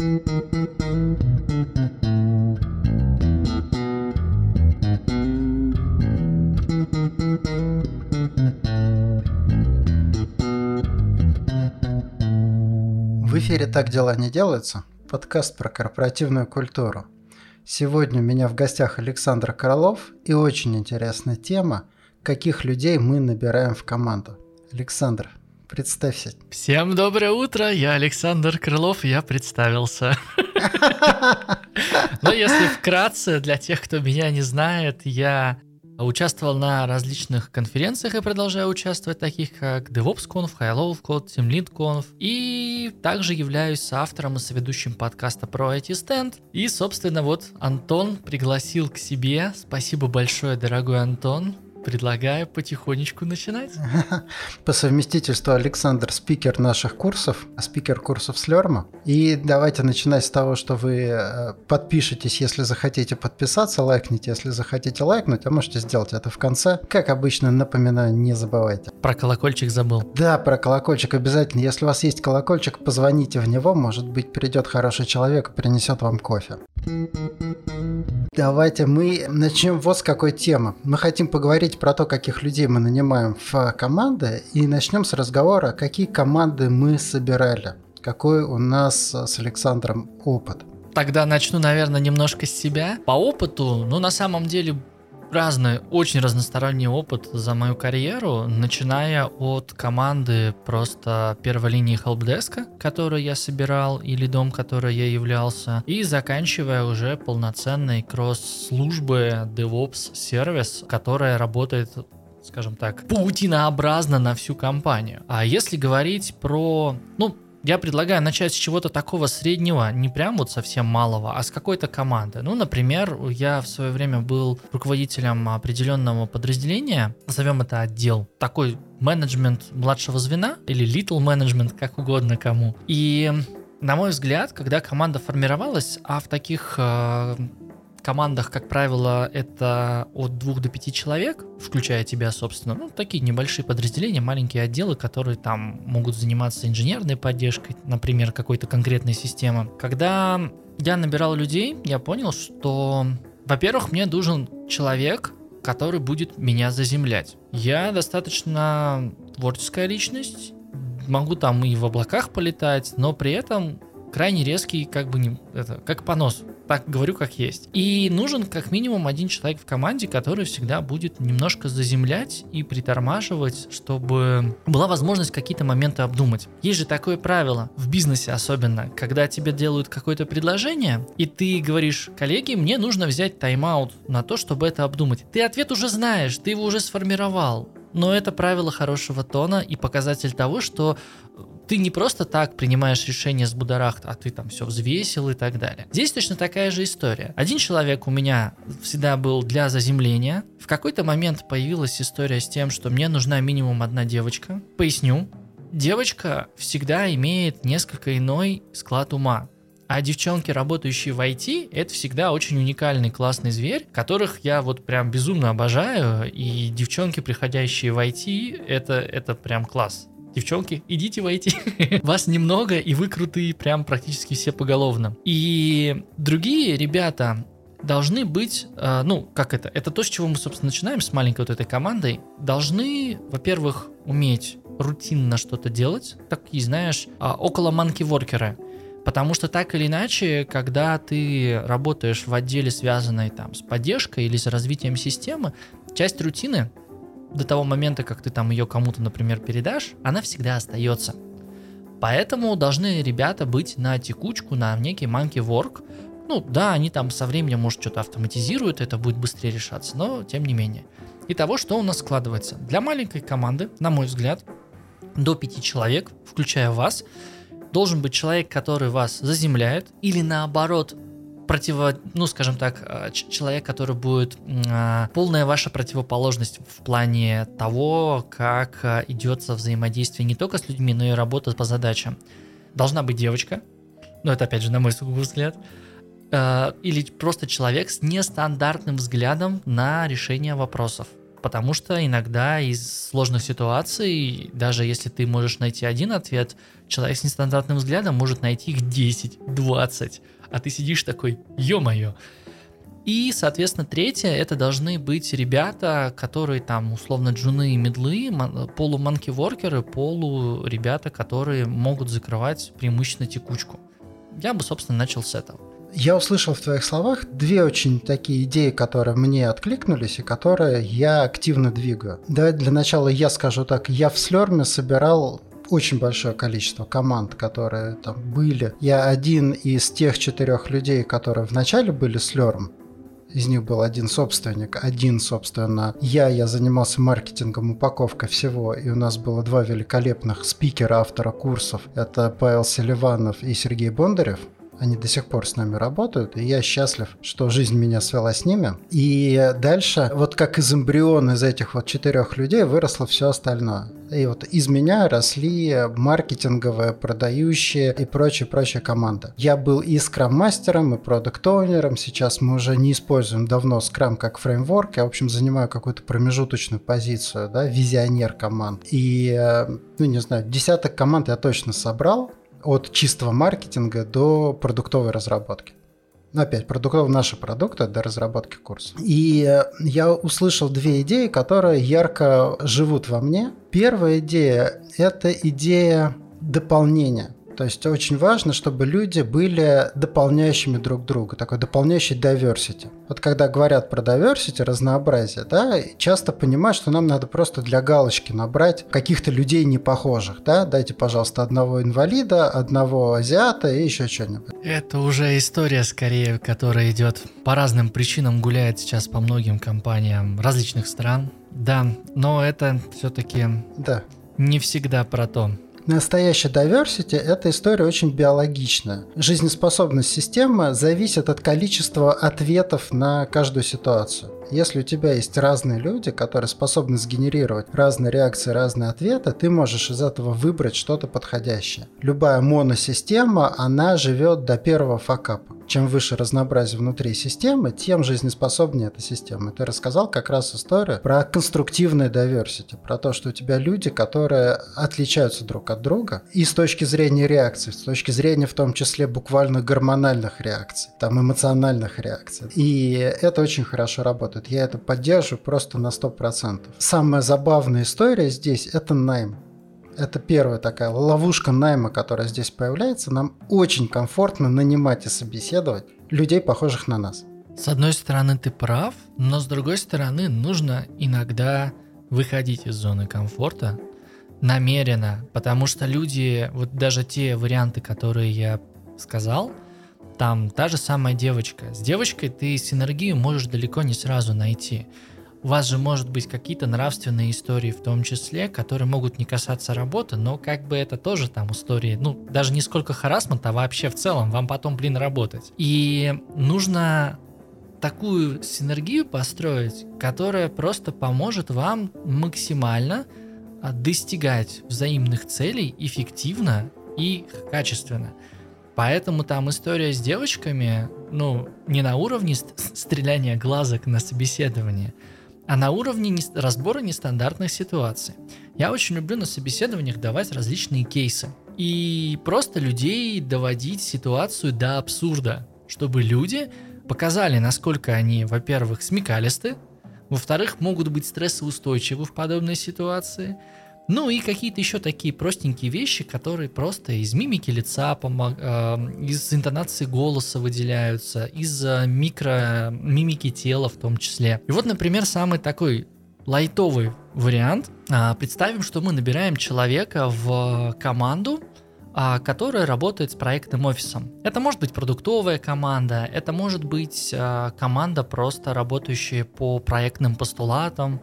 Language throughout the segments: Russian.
В эфире «Так дела не делаются» подкаст про корпоративную культуру. Сегодня у меня в гостях Александр Королов и очень интересная тема «Каких людей мы набираем в команду». Александр, представься. Всем доброе утро, я Александр Крылов, я представился. Но если вкратце, для тех, кто меня не знает, я Участвовал на различных конференциях и продолжаю участвовать, таких как DevOpsConf, HighLowCode, TeamLeadConf. И также являюсь соавтором и соведущим подкаста про IT Stand. И, собственно, вот Антон пригласил к себе. Спасибо большое, дорогой Антон. Предлагаю потихонечку начинать. По совместительству Александр спикер наших курсов, спикер курсов Слерма. И давайте начинать с того, что вы э, подпишитесь, если захотите подписаться, лайкните, если захотите лайкнуть, а можете сделать это в конце. Как обычно, напоминаю, не забывайте. Про колокольчик забыл. Да, про колокольчик обязательно. Если у вас есть колокольчик, позвоните в него, может быть, придет хороший человек и принесет вам кофе. Давайте мы начнем вот с какой темы. Мы хотим поговорить про то, каких людей мы нанимаем в команды, и начнем с разговора, какие команды мы собирали, какой у нас с Александром опыт. Тогда начну, наверное, немножко с себя. По опыту, ну, на самом деле, разный, очень разносторонний опыт за мою карьеру, начиная от команды просто первой линии хелпдеска, которую я собирал, или дом, который я являлся, и заканчивая уже полноценной кросс-службы DevOps сервис, которая работает скажем так, паутинообразно на всю компанию. А если говорить про, ну, я предлагаю начать с чего-то такого среднего, не прям вот совсем малого, а с какой-то команды. Ну, например, я в свое время был руководителем определенного подразделения, назовем это отдел, такой менеджмент младшего звена или little management, как угодно кому. И на мой взгляд, когда команда формировалась, а в таких э, командах, как правило, это от двух до пяти человек, включая тебя, собственно. Ну, такие небольшие подразделения, маленькие отделы, которые там могут заниматься инженерной поддержкой, например, какой-то конкретной системы. Когда я набирал людей, я понял, что, во-первых, мне нужен человек, который будет меня заземлять. Я достаточно творческая личность, могу там и в облаках полетать, но при этом крайне резкий, как бы не, это, как понос. Так говорю, как есть. И нужен как минимум один человек в команде, который всегда будет немножко заземлять и притормаживать, чтобы была возможность какие-то моменты обдумать. Есть же такое правило, в бизнесе особенно, когда тебе делают какое-то предложение, и ты говоришь, коллеги, мне нужно взять тайм-аут на то, чтобы это обдумать. Ты ответ уже знаешь, ты его уже сформировал. Но это правило хорошего тона и показатель того, что ты не просто так принимаешь решение с будорахт, а ты там все взвесил и так далее. Здесь точно такая же история. Один человек у меня всегда был для заземления. В какой-то момент появилась история с тем, что мне нужна минимум одна девочка. Поясню. Девочка всегда имеет несколько иной склад ума. А девчонки, работающие в IT, это всегда очень уникальный, классный зверь, которых я вот прям безумно обожаю. И девчонки, приходящие в IT, это, это прям класс. Девчонки, идите войти. Вас немного, и вы крутые прям практически все поголовно. И другие ребята должны быть, э, ну, как это? Это то, с чего мы, собственно, начинаем с маленькой вот этой командой. Должны, во-первых, уметь рутинно что-то делать. Такие, знаешь, э, около манки-воркера. Потому что так или иначе, когда ты работаешь в отделе, связанной там с поддержкой или с развитием системы, часть рутины до того момента, как ты там ее кому-то, например, передашь, она всегда остается. Поэтому должны ребята быть на текучку, на некий monkey work. Ну да, они там со временем, может, что-то автоматизируют, это будет быстрее решаться, но тем не менее. И того, что у нас складывается. Для маленькой команды, на мой взгляд, до пяти человек, включая вас, должен быть человек, который вас заземляет, или наоборот, противо, ну, скажем так, э, человек, который будет э, полная ваша противоположность в плане того, как э, идется взаимодействие не только с людьми, но и работа по задачам. Должна быть девочка, ну, это опять же на мой сугубый взгляд, или просто человек с нестандартным взглядом на решение вопросов. Потому что иногда из сложных ситуаций, даже если ты можешь найти один ответ, человек с нестандартным взглядом может найти их 10, 20, а ты сидишь такой, ё-моё. И, соответственно, третье, это должны быть ребята, которые там условно джуны и медлы, полу-манки-воркеры, полу-ребята, которые могут закрывать преимущественно текучку. Я бы, собственно, начал с этого. Я услышал в твоих словах две очень такие идеи, которые мне откликнулись и которые я активно двигаю. Давай для начала я скажу так. Я в Слерме собирал очень большое количество команд, которые там были. Я один из тех четырех людей, которые вначале были с Лерм, из них был один собственник, один, собственно, я, я занимался маркетингом, упаковкой всего, и у нас было два великолепных спикера, автора курсов. Это Павел Селиванов и Сергей Бондарев. Они до сих пор с нами работают, и я счастлив, что жизнь меня свела с ними. И дальше, вот как из эмбриона из этих вот четырех людей выросло все остальное. И вот из меня росли маркетинговые, продающие и прочие-прочие команды. Я был и скрам-мастером, и продукт-оунером. Сейчас мы уже не используем давно скрам как фреймворк. Я, в общем, занимаю какую-то промежуточную позицию, да, визионер команд. И, э, ну, не знаю, десяток команд я точно собрал от чистого маркетинга до продуктовой разработки. Ну, опять, продуктов наши продукты до разработки курса. И э, я услышал две идеи, которые ярко живут во мне. Первая идея – это идея дополнения. То есть очень важно, чтобы люди были дополняющими друг друга, такой дополняющий diversity. Вот когда говорят про diversity, разнообразие, да, часто понимают, что нам надо просто для галочки набрать каких-то людей непохожих, да, дайте, пожалуйста, одного инвалида, одного азиата и еще что-нибудь. Это уже история, скорее, которая идет по разным причинам, гуляет сейчас по многим компаниям различных стран. Да, но это все-таки да. не всегда про то. Настоящая diversity – это история очень биологичная. Жизнеспособность системы зависит от количества ответов на каждую ситуацию. Если у тебя есть разные люди, которые способны сгенерировать разные реакции, разные ответы, ты можешь из этого выбрать что-то подходящее. Любая моносистема, она живет до первого факапа чем выше разнообразие внутри системы, тем жизнеспособнее эта система. Ты рассказал как раз историю про конструктивное diversity, про то, что у тебя люди, которые отличаются друг от друга и с точки зрения реакций, с точки зрения в том числе буквально гормональных реакций, там эмоциональных реакций. И это очень хорошо работает. Я это поддерживаю просто на 100%. Самая забавная история здесь – это найм это первая такая ловушка найма, которая здесь появляется. Нам очень комфортно нанимать и собеседовать людей, похожих на нас. С одной стороны, ты прав, но с другой стороны, нужно иногда выходить из зоны комфорта намеренно, потому что люди, вот даже те варианты, которые я сказал, там та же самая девочка. С девочкой ты синергию можешь далеко не сразу найти. У вас же может быть какие-то нравственные истории в том числе, которые могут не касаться работы, но как бы это тоже там истории, ну, даже не сколько харасмента, а вообще в целом, вам потом, блин, работать. И нужно такую синергию построить, которая просто поможет вам максимально а, достигать взаимных целей эффективно и качественно. Поэтому там история с девочками, ну, не на уровне стреляния глазок на собеседование, а на уровне разбора нестандартных ситуаций. Я очень люблю на собеседованиях давать различные кейсы и просто людей доводить ситуацию до абсурда, чтобы люди показали, насколько они, во-первых, смекалисты, во-вторых, могут быть стрессоустойчивы в подобной ситуации, ну и какие-то еще такие простенькие вещи, которые просто из мимики лица, помог, э, из интонации голоса выделяются, из микро мимики тела в том числе. И вот, например, самый такой лайтовый вариант. Э, представим, что мы набираем человека в команду, а, которая работает с проектным офисом. Это может быть продуктовая команда, это может быть а, команда, просто работающая по проектным постулатам.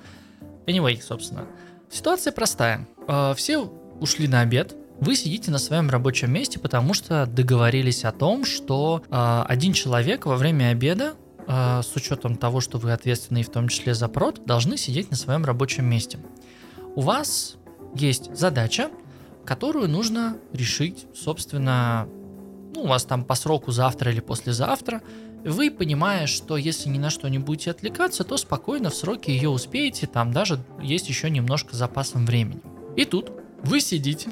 Anyway, собственно. Ситуация простая. Э, все ушли на обед, вы сидите на своем рабочем месте, потому что договорились о том, что э, один человек во время обеда, э, с учетом того, что вы ответственны в том числе за прод, должны сидеть на своем рабочем месте. У вас есть задача, которую нужно решить, собственно, ну, у вас там по сроку завтра или послезавтра, вы, понимая, что если ни на что не будете отвлекаться, то спокойно в сроки ее успеете, там даже есть еще немножко запасом времени. И тут вы сидите,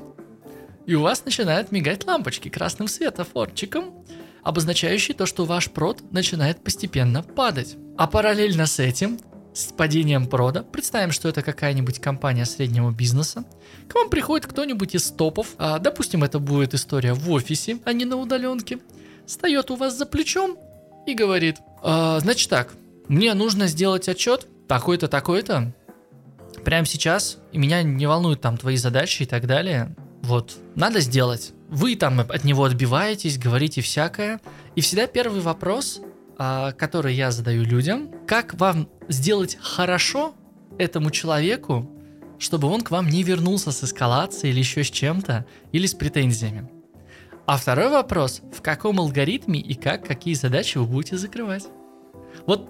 и у вас начинают мигать лампочки красным светофорчиком, обозначающий то, что ваш прод начинает постепенно падать. А параллельно с этим, с падением прода, представим, что это какая-нибудь компания среднего бизнеса, к вам приходит кто-нибудь из топов, а, допустим, это будет история в офисе, а не на удаленке, встает у вас за плечом и говорит, а, значит так, мне нужно сделать отчет такой-то, такой-то, прямо сейчас, и меня не волнуют там твои задачи и так далее. Вот, надо сделать. Вы там от него отбиваетесь, говорите всякое. И всегда первый вопрос, а, который я задаю людям, как вам сделать хорошо этому человеку, чтобы он к вам не вернулся с эскалацией или еще с чем-то, или с претензиями. А второй вопрос, в каком алгоритме и как, какие задачи вы будете закрывать. Вот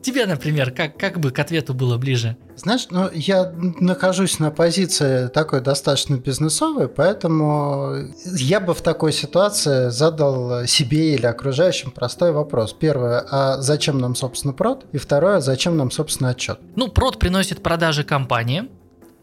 тебе, например, как, как бы к ответу было ближе? Знаешь, ну, я нахожусь на позиции такой достаточно бизнесовой, поэтому я бы в такой ситуации задал себе или окружающим простой вопрос. Первое, а зачем нам, собственно, прод? И второе, зачем нам, собственно, отчет? Ну, прод приносит продажи компании,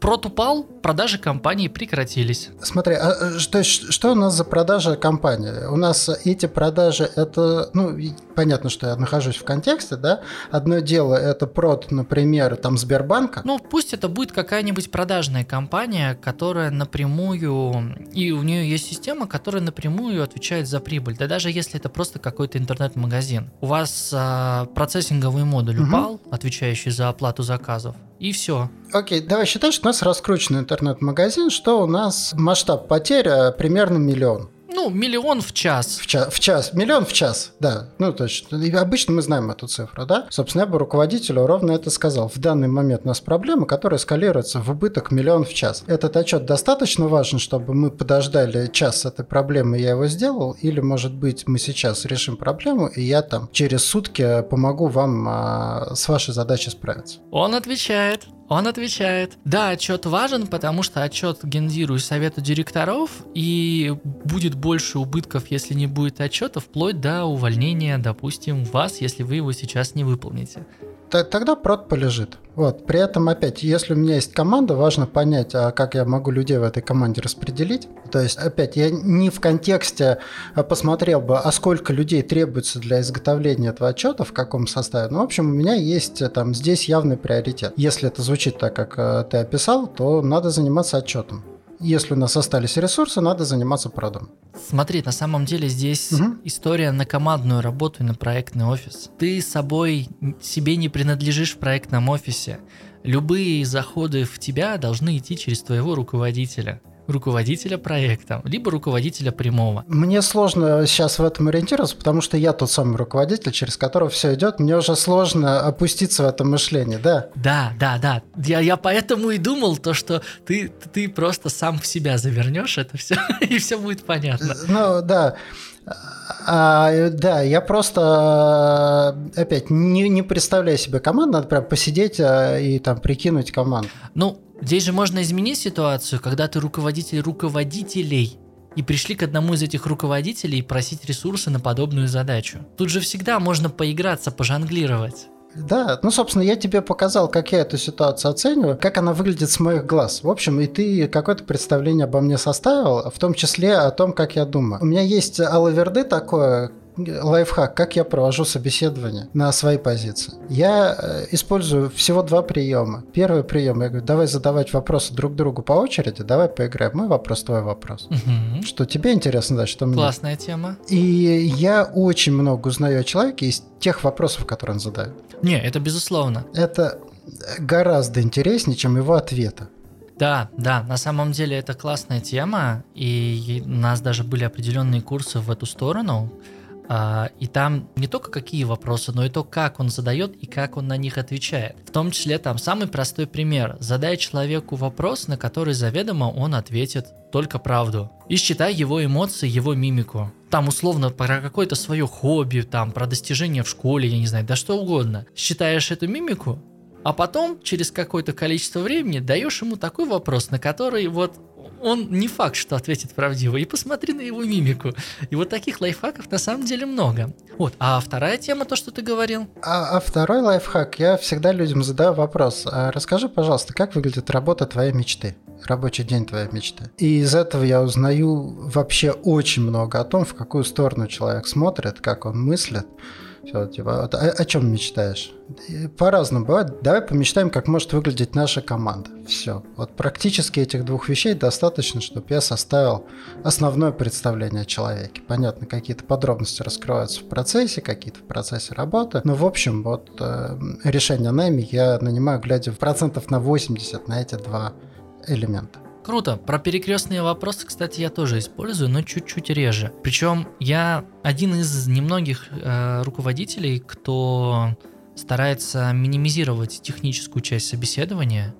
Прот упал, продажи компании прекратились. Смотри, а что, что у нас за продажа компании? У нас эти продажи, это, ну, понятно, что я нахожусь в контексте, да? Одно дело это прод, например, там Сбербанка. Ну, пусть это будет какая-нибудь продажная компания, которая напрямую, и у нее есть система, которая напрямую отвечает за прибыль. Да даже если это просто какой-то интернет-магазин. У вас а, процессинговый модуль угу. упал, отвечающий за оплату заказов и все. Окей, давай считать, что у нас раскручен интернет-магазин, что у нас масштаб потерь а, примерно миллион. Ну, миллион в час. В час, в час. Миллион в час, да. Ну, точно. И обычно мы знаем эту цифру, да? Собственно, я бы руководителю ровно это сказал. В данный момент у нас проблема, которая эскалируется в убыток миллион в час. Этот отчет достаточно важен, чтобы мы подождали час с этой проблемы, я его сделал, или, может быть, мы сейчас решим проблему, и я там через сутки помогу вам а, с вашей задачей справиться. Он отвечает. Он отвечает, да, отчет важен, потому что отчет гендирую совету директоров, и будет больше убытков, если не будет отчета, вплоть до увольнения, допустим, вас, если вы его сейчас не выполните тогда прод полежит. Вот. При этом, опять, если у меня есть команда, важно понять, а как я могу людей в этой команде распределить. То есть, опять, я не в контексте а посмотрел бы, а сколько людей требуется для изготовления этого отчета, в каком составе. Ну, в общем, у меня есть там здесь явный приоритет. Если это звучит так, как э, ты описал, то надо заниматься отчетом если у нас остались ресурсы, надо заниматься продом. Смотри, на самом деле здесь угу. история на командную работу и на проектный офис. Ты собой себе не принадлежишь в проектном офисе. Любые заходы в тебя должны идти через твоего руководителя руководителя проекта, либо руководителя прямого. Мне сложно сейчас в этом ориентироваться, потому что я тот самый руководитель, через которого все идет. Мне уже сложно опуститься в это мышление, да? Да, да, да. Я, я поэтому и думал то, что ты, ты просто сам в себя завернешь это все, и все будет понятно. Ну, да. А, да, я просто опять не, не представляю себе команду, надо прям посидеть а, и там прикинуть команду. Ну, Здесь же можно изменить ситуацию, когда ты руководитель руководителей и пришли к одному из этих руководителей просить ресурсы на подобную задачу. Тут же всегда можно поиграться, пожонглировать. Да, ну, собственно, я тебе показал, как я эту ситуацию оцениваю, как она выглядит с моих глаз. В общем, и ты какое-то представление обо мне составил, в том числе о том, как я думаю. У меня есть алаверды такое, лайфхак, как я провожу собеседование на своей позиции. Я э, использую всего два приема. Первый прием, я говорю, давай задавать вопросы друг другу по очереди, давай поиграем. Мой вопрос, твой вопрос. Угу. Что тебе интересно, да, что мне. Классная тема. И я очень много узнаю о человеке из тех вопросов, которые он задает. Не, это безусловно. Это гораздо интереснее, чем его ответы. Да, да, на самом деле это классная тема, и у нас даже были определенные курсы в эту сторону, и там не только какие вопросы, но и то, как он задает и как он на них отвечает. В том числе там самый простой пример. Задай человеку вопрос, на который заведомо он ответит только правду. И считай его эмоции, его мимику. Там условно про какое-то свое хобби, там про достижения в школе, я не знаю, да что угодно. Считаешь эту мимику, а потом через какое-то количество времени даешь ему такой вопрос, на который вот он не факт, что ответит правдиво. И посмотри на его мимику. И вот таких лайфхаков на самом деле много. Вот, а вторая тема, то, что ты говорил? А, а второй лайфхак, я всегда людям задаю вопрос. А расскажи, пожалуйста, как выглядит работа твоей мечты? Рабочий день твоей мечты. И из этого я узнаю вообще очень много о том, в какую сторону человек смотрит, как он мыслит. Все, типа, о, о чем мечтаешь? По-разному бывает. Давай помечтаем, как может выглядеть наша команда. Все. Вот практически этих двух вещей достаточно, чтобы я составил основное представление о человеке. Понятно, какие-то подробности раскрываются в процессе, какие-то в процессе работы. Но, в общем, вот э, решение найме я нанимаю, глядя в процентов на 80 на эти два элемента. Круто. Про перекрестные вопросы, кстати, я тоже использую, но чуть-чуть реже. Причем я один из немногих э, руководителей, кто старается минимизировать техническую часть собеседования.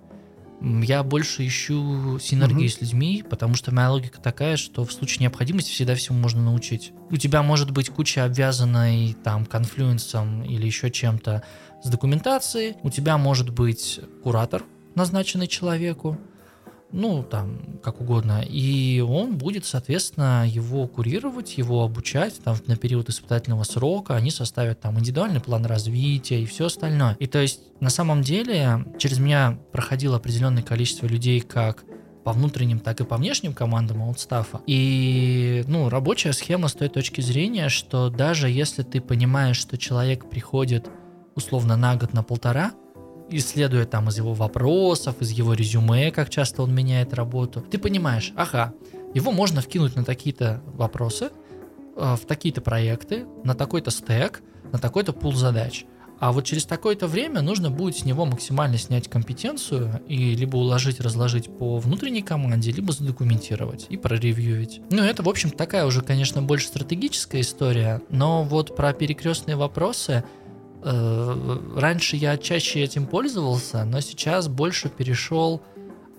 Я больше ищу синергии угу. с людьми, потому что моя логика такая, что в случае необходимости всегда всему можно научить. У тебя может быть куча обвязанной там конфлюенсом или еще чем-то с документацией, у тебя может быть куратор, назначенный человеку, ну, там, как угодно, и он будет, соответственно, его курировать, его обучать, там, на период испытательного срока, они составят там индивидуальный план развития и все остальное. И то есть, на самом деле, через меня проходило определенное количество людей, как по внутренним, так и по внешним командам аутстафа. И, ну, рабочая схема с той точки зрения, что даже если ты понимаешь, что человек приходит условно на год, на полтора, исследуя там из его вопросов, из его резюме, как часто он меняет работу, ты понимаешь, ага, его можно вкинуть на такие-то вопросы, э, в такие-то проекты, на такой-то стек, на такой-то пул задач. А вот через такое-то время нужно будет с него максимально снять компетенцию и либо уложить, разложить по внутренней команде, либо задокументировать и проревьюить. Ну, это, в общем, такая уже, конечно, больше стратегическая история, но вот про перекрестные вопросы – раньше я чаще этим пользовался, но сейчас больше перешел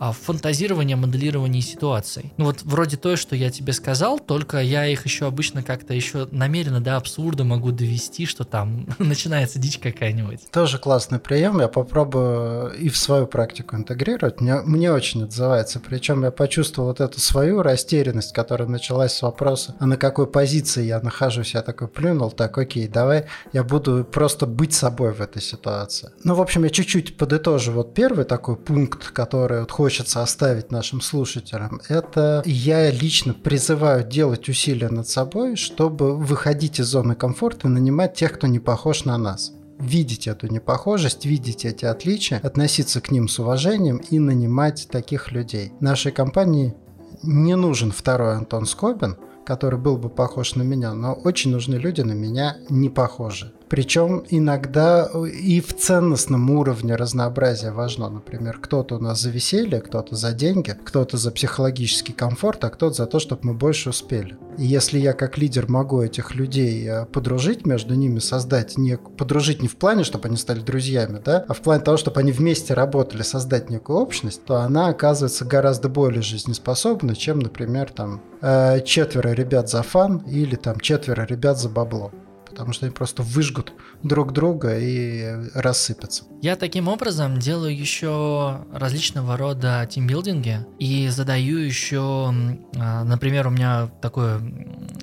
а, фантазирование, моделирование ситуаций. Ну вот вроде то, что я тебе сказал, только я их еще обычно как-то еще намеренно до абсурда могу довести, что там начинается дичь какая-нибудь. Тоже классный прием, я попробую и в свою практику интегрировать. Мне, мне очень отзывается. Причем я почувствовал вот эту свою растерянность, которая началась с вопроса, а на какой позиции я нахожусь. Я такой плюнул, так, окей, давай я буду просто быть собой в этой ситуации. Ну, в общем, я чуть-чуть подытожу. Вот первый такой пункт, который вот хочет хочется оставить нашим слушателям, это я лично призываю делать усилия над собой, чтобы выходить из зоны комфорта и нанимать тех, кто не похож на нас видеть эту непохожесть, видеть эти отличия, относиться к ним с уважением и нанимать таких людей. Нашей компании не нужен второй Антон Скобин, который был бы похож на меня, но очень нужны люди на меня не похожи. Причем иногда и в ценностном уровне разнообразие важно. Например, кто-то у нас за веселье, кто-то за деньги, кто-то за психологический комфорт, а кто-то за то, чтобы мы больше успели. И если я как лидер могу этих людей э, подружить между ними, создать не подружить не в плане, чтобы они стали друзьями, да, а в плане того, чтобы они вместе работали, создать некую общность, то она оказывается гораздо более жизнеспособной, чем, например, там э, четверо ребят за фан или там четверо ребят за бабло потому что они просто выжгут друг друга и рассыпятся. Я таким образом делаю еще различного рода тимбилдинги и задаю еще, а, например, у меня такой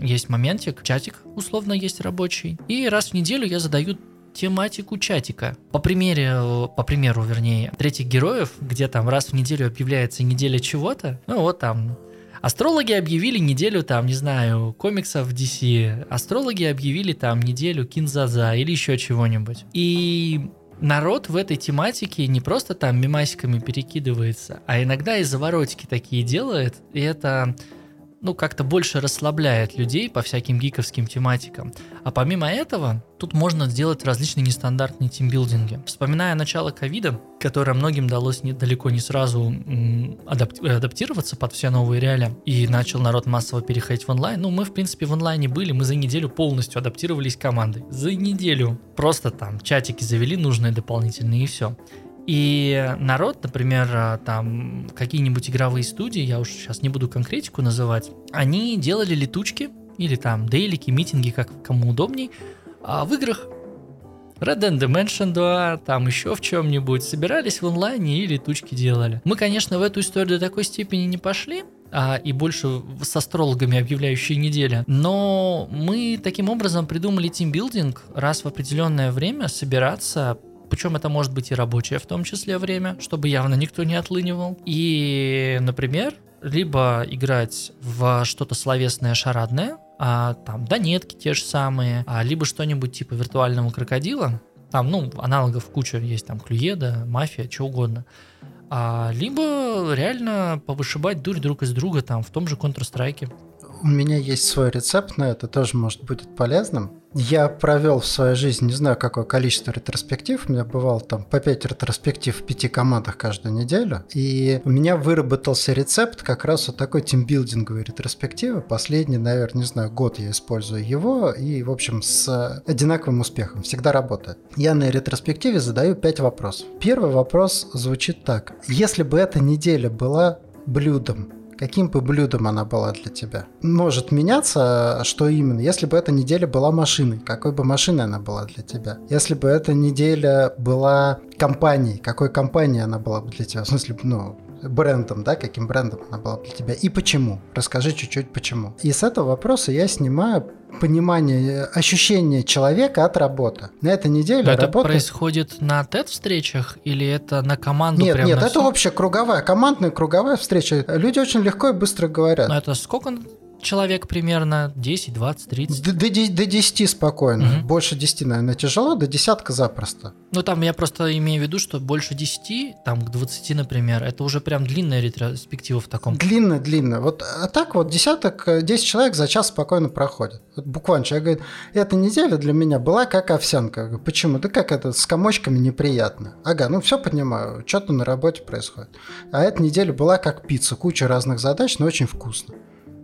есть моментик, чатик условно есть рабочий, и раз в неделю я задаю тематику чатика. По примеру, по примеру, вернее, третьих героев, где там раз в неделю объявляется неделя чего-то, ну вот там Астрологи объявили неделю там, не знаю, комиксов DC. Астрологи объявили там неделю Кинзаза или еще чего-нибудь. И народ в этой тематике не просто там мемасиками перекидывается, а иногда и заворотики такие делает, и это ну, как-то больше расслабляет людей по всяким гиковским тематикам. А помимо этого, тут можно сделать различные нестандартные тимбилдинги. Вспоминая начало ковида, которое многим далось не, далеко не сразу адапти- адаптироваться под все новые реалии, и начал народ массово переходить в онлайн, ну, мы, в принципе, в онлайне были, мы за неделю полностью адаптировались командой. За неделю. Просто там чатики завели нужные дополнительные и все. И народ, например, а, там какие-нибудь игровые студии, я уж сейчас не буду конкретику называть, они делали летучки или там дейлики, митинги, как кому удобней, а в играх Red Dead Dimension 2, там еще в чем-нибудь, собирались в онлайне и летучки делали. Мы, конечно, в эту историю до такой степени не пошли, а, и больше с астрологами, объявляющие недели. Но мы таким образом придумали тимбилдинг раз в определенное время собираться причем это может быть и рабочее в том числе время, чтобы явно никто не отлынивал. И, например, либо играть в что-то словесное, шарадное, а, там донетки те же самые, а, либо что-нибудь типа виртуального крокодила, там, ну, аналогов куча есть, там, Клюеда, Мафия, что угодно. А, либо реально повышибать дурь друг из друга там в том же Counter-Strike. У меня есть свой рецепт на это, тоже может будет полезным. Я провел в своей жизни, не знаю, какое количество ретроспектив, у меня бывало там по 5 ретроспектив в пяти командах каждую неделю, и у меня выработался рецепт как раз вот такой тимбилдинговой ретроспективы. Последний, наверное, не знаю, год я использую его, и, в общем, с одинаковым успехом, всегда работает. Я на ретроспективе задаю 5 вопросов. Первый вопрос звучит так. Если бы эта неделя была блюдом, каким бы блюдом она была для тебя. Может меняться, что именно. Если бы эта неделя была машиной, какой бы машиной она была для тебя. Если бы эта неделя была компанией, какой компанией она была бы для тебя. В смысле, ну, брендом, да, каким брендом она была для тебя и почему. Расскажи чуть-чуть почему. И с этого вопроса я снимаю понимание, ощущение человека от работы. На этой неделе Но это работа... происходит на TED-встречах или это на команду? Нет, нет, это всю? общая круговая, командная круговая встреча. Люди очень легко и быстро говорят. Но это сколько человек примерно 10, 20, 30. До, до, до 10 спокойно. Угу. Больше 10, наверное, тяжело, до десятка запросто. Ну, там я просто имею в виду, что больше 10, там к 20, например, это уже прям длинная ретроспектива в таком. Длинная, длинная. Вот, а так вот десяток, 10 человек за час спокойно проходят. Вот буквально человек говорит, эта неделя для меня была как овсянка. Я говорю, почему? Да как это, с комочками неприятно. Ага, ну все понимаю, что-то на работе происходит. А эта неделя была как пицца, куча разных задач, но очень вкусно.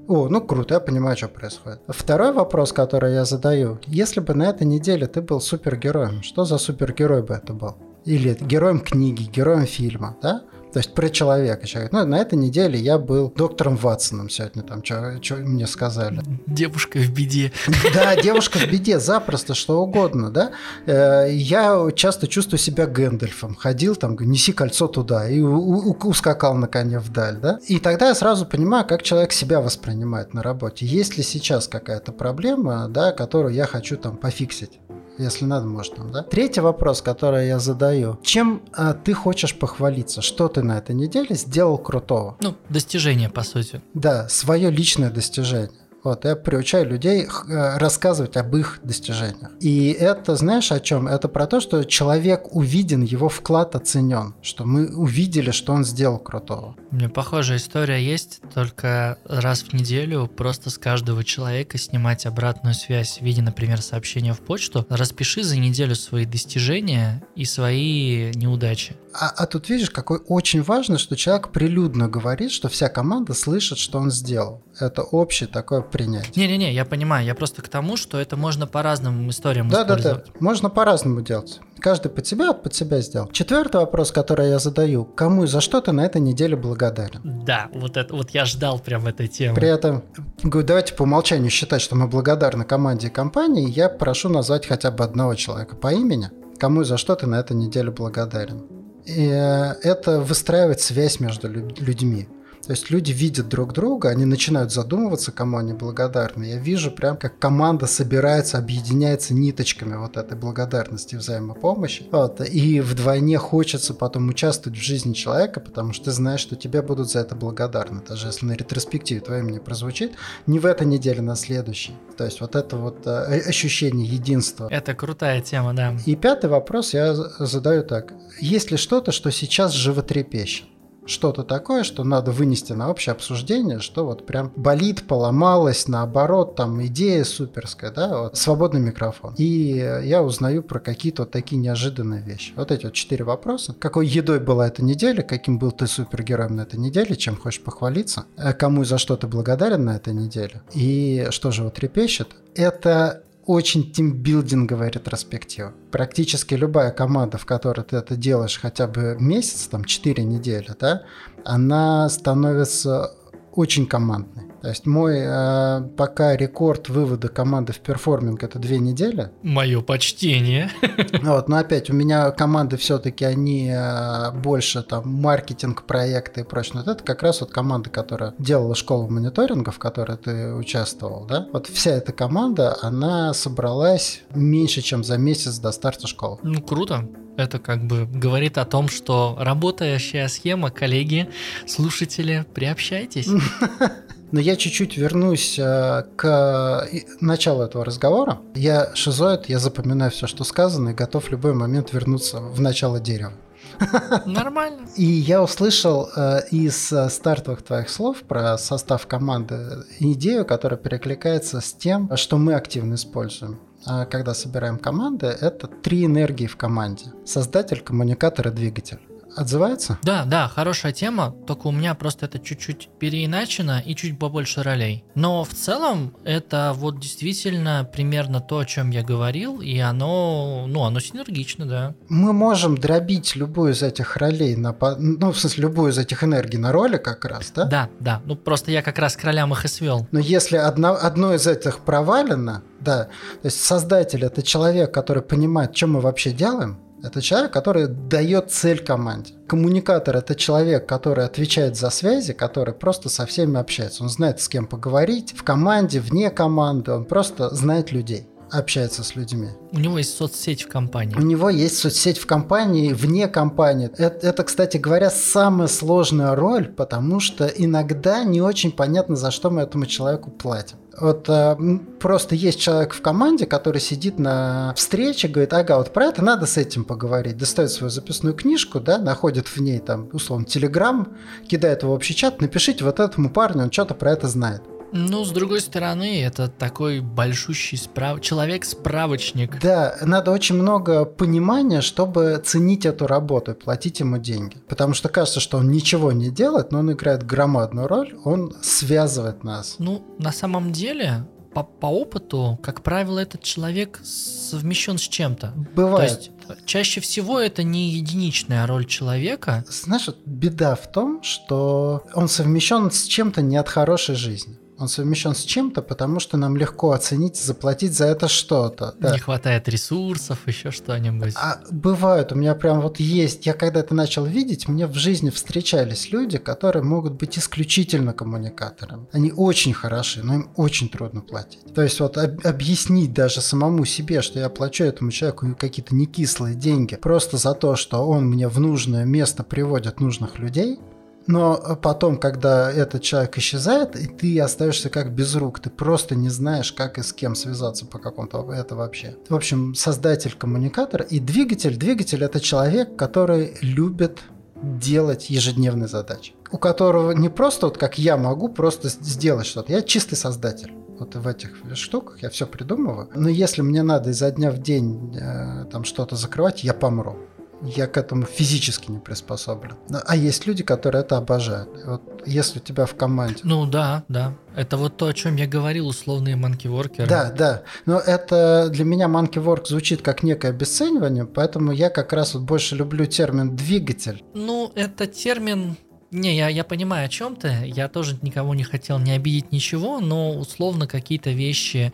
О, ну круто, я понимаю, что происходит. Второй вопрос, который я задаю. Если бы на этой неделе ты был супергероем, что за супергерой бы это был? Или героем книги, героем фильма, да? То есть про человека. Человек. Ну, на этой неделе я был доктором Ватсоном сегодня, там, что мне сказали. Девушка в беде. Да, девушка в беде, запросто, что угодно, да. Э, я часто чувствую себя Гэндальфом. Ходил там, неси кольцо туда, и ускакал на коне вдаль, да. И тогда я сразу понимаю, как человек себя воспринимает на работе. Есть ли сейчас какая-то проблема, да, которую я хочу там пофиксить если надо, может там, да? Третий вопрос, который я задаю. Чем а, ты хочешь похвалиться? Что ты на этой неделе сделал крутого? Ну, достижение, по сути. Да, свое личное достижение. Вот, я приучаю людей э, рассказывать об их достижениях. И это, знаешь, о чем? Это про то, что человек увиден, его вклад оценен, что мы увидели, что он сделал крутого. У меня похожая история есть, только раз в неделю просто с каждого человека снимать обратную связь в виде, например, сообщения в почту. Распиши за неделю свои достижения и свои неудачи. А, а тут видишь, какой очень важно, что человек прилюдно говорит, что вся команда слышит, что он сделал. Это общее такое принятие. Не-не-не, я понимаю, я просто к тому, что это можно по разным историям да, использовать. Да, да, можно по-разному делать. Каждый под себя, под себя сделал. Четвертый вопрос, который я задаю. Кому и за что ты на этой неделе благодарен? Да, вот это вот я ждал прям этой темы. При этом, говорю, давайте по умолчанию считать, что мы благодарны команде и компании. Я прошу назвать хотя бы одного человека по имени. Кому и за что ты на этой неделе благодарен? И э, это выстраивает связь между людьми. То есть люди видят друг друга, они начинают задумываться, кому они благодарны. Я вижу прям, как команда собирается, объединяется ниточками вот этой благодарности, взаимопомощи. Вот. И вдвойне хочется потом участвовать в жизни человека, потому что ты знаешь, что тебе будут за это благодарны. Даже если на ретроспективе твое имя прозвучит, не в этой неделе, на следующей. То есть вот это вот э, ощущение единства. Это крутая тема, да. И пятый вопрос я задаю так. Есть ли что-то, что сейчас животрепещет? Что-то такое, что надо вынести на общее обсуждение, что вот прям болит, поломалось, наоборот, там идея суперская, да, вот, свободный микрофон. И я узнаю про какие-то вот такие неожиданные вещи. Вот эти вот четыре вопроса. Какой едой была эта неделя, каким был ты супергероем на этой неделе, чем хочешь похвалиться, э, кому и за что ты благодарен на этой неделе, и что же вот трепещет. Это очень тимбилдинговая ретроспектива. Практически любая команда, в которой ты это делаешь хотя бы месяц, там 4 недели, да, она становится очень командный. То есть мой э, пока рекорд вывода команды в перформинг это две недели. Мое почтение. Вот, но опять у меня команды все-таки они э, больше там маркетинг проекты и прочее. Вот это как раз вот команда, которая делала школу мониторинга, в которой ты участвовал, да? Вот вся эта команда, она собралась меньше, чем за месяц до старта школы. Ну круто. Это как бы говорит о том, что работающая схема, коллеги, слушатели, приобщайтесь. Но я чуть-чуть вернусь э, к началу этого разговора. Я шизоид, я запоминаю все, что сказано, и готов в любой момент вернуться в начало дерева. Нормально. И я услышал э, из э, стартовых твоих слов про состав команды идею, которая перекликается с тем, что мы активно используем когда собираем команды, это три энергии в команде. Создатель, коммуникатор и двигатель отзывается? Да, да, хорошая тема, только у меня просто это чуть-чуть переиначено и чуть побольше ролей. Но в целом это вот действительно примерно то, о чем я говорил, и оно, ну, оно синергично, да. Мы можем дробить любую из этих ролей на, ну, в смысле, любую из этих энергий на роли как раз, да? Да, да, ну просто я как раз к ролям их и свел. Но если одна, одно из этих провалено, да, то есть создатель это человек, который понимает, что мы вообще делаем, это человек, который дает цель команде. Коммуникатор – это человек, который отвечает за связи, который просто со всеми общается. Он знает, с кем поговорить, в команде, вне команды, он просто знает людей общается с людьми. У него есть соцсеть в компании. У него есть соцсеть в компании, вне компании. Это, это, кстати говоря, самая сложная роль, потому что иногда не очень понятно, за что мы этому человеку платим. Вот э, просто есть человек в команде, который сидит на встрече, говорит, ага, вот про это надо с этим поговорить. Достает свою записную книжку, да, находит в ней там, условно, телеграм, кидает в общий чат, напишите вот этому парню, он что-то про это знает. Ну, с другой стороны, это такой большущий справ... человек-справочник. Да, надо очень много понимания, чтобы ценить эту работу и платить ему деньги. Потому что кажется, что он ничего не делает, но он играет громадную роль, он связывает нас. Ну, на самом деле, по, по опыту, как правило, этот человек совмещен с чем-то. Бывает. То есть чаще всего это не единичная роль человека. Знаешь, беда в том, что он совмещен с чем-то не от хорошей жизни. Он совмещен с чем-то, потому что нам легко оценить, заплатить за это что-то. Да. Не хватает ресурсов, еще что-нибудь. А бывают, у меня прям вот есть, я когда это начал видеть, мне в жизни встречались люди, которые могут быть исключительно коммуникаторами. Они очень хороши, но им очень трудно платить. То есть вот об- объяснить даже самому себе, что я плачу этому человеку какие-то не кислые деньги, просто за то, что он мне в нужное место приводит нужных людей, но потом, когда этот человек исчезает, и ты остаешься как без рук, ты просто не знаешь, как и с кем связаться по какому-то это вообще. В общем, создатель коммуникатор и двигатель. Двигатель это человек, который любит делать ежедневные задачи. У которого не просто вот как я могу просто сделать что-то. Я чистый создатель вот в этих штуках я все придумываю. Но если мне надо изо дня в день э, там что-то закрывать, я помру я к этому физически не приспособлен. А есть люди, которые это обожают. Вот если у тебя в команде... Ну да, да. Это вот то, о чем я говорил, условные манки-воркеры. Да, да. Но это для меня манки-ворк звучит как некое обесценивание, поэтому я как раз вот больше люблю термин «двигатель». Ну, это термин не, я, я понимаю, о чем ты. Я тоже никого не хотел не обидеть ничего, но условно какие-то вещи,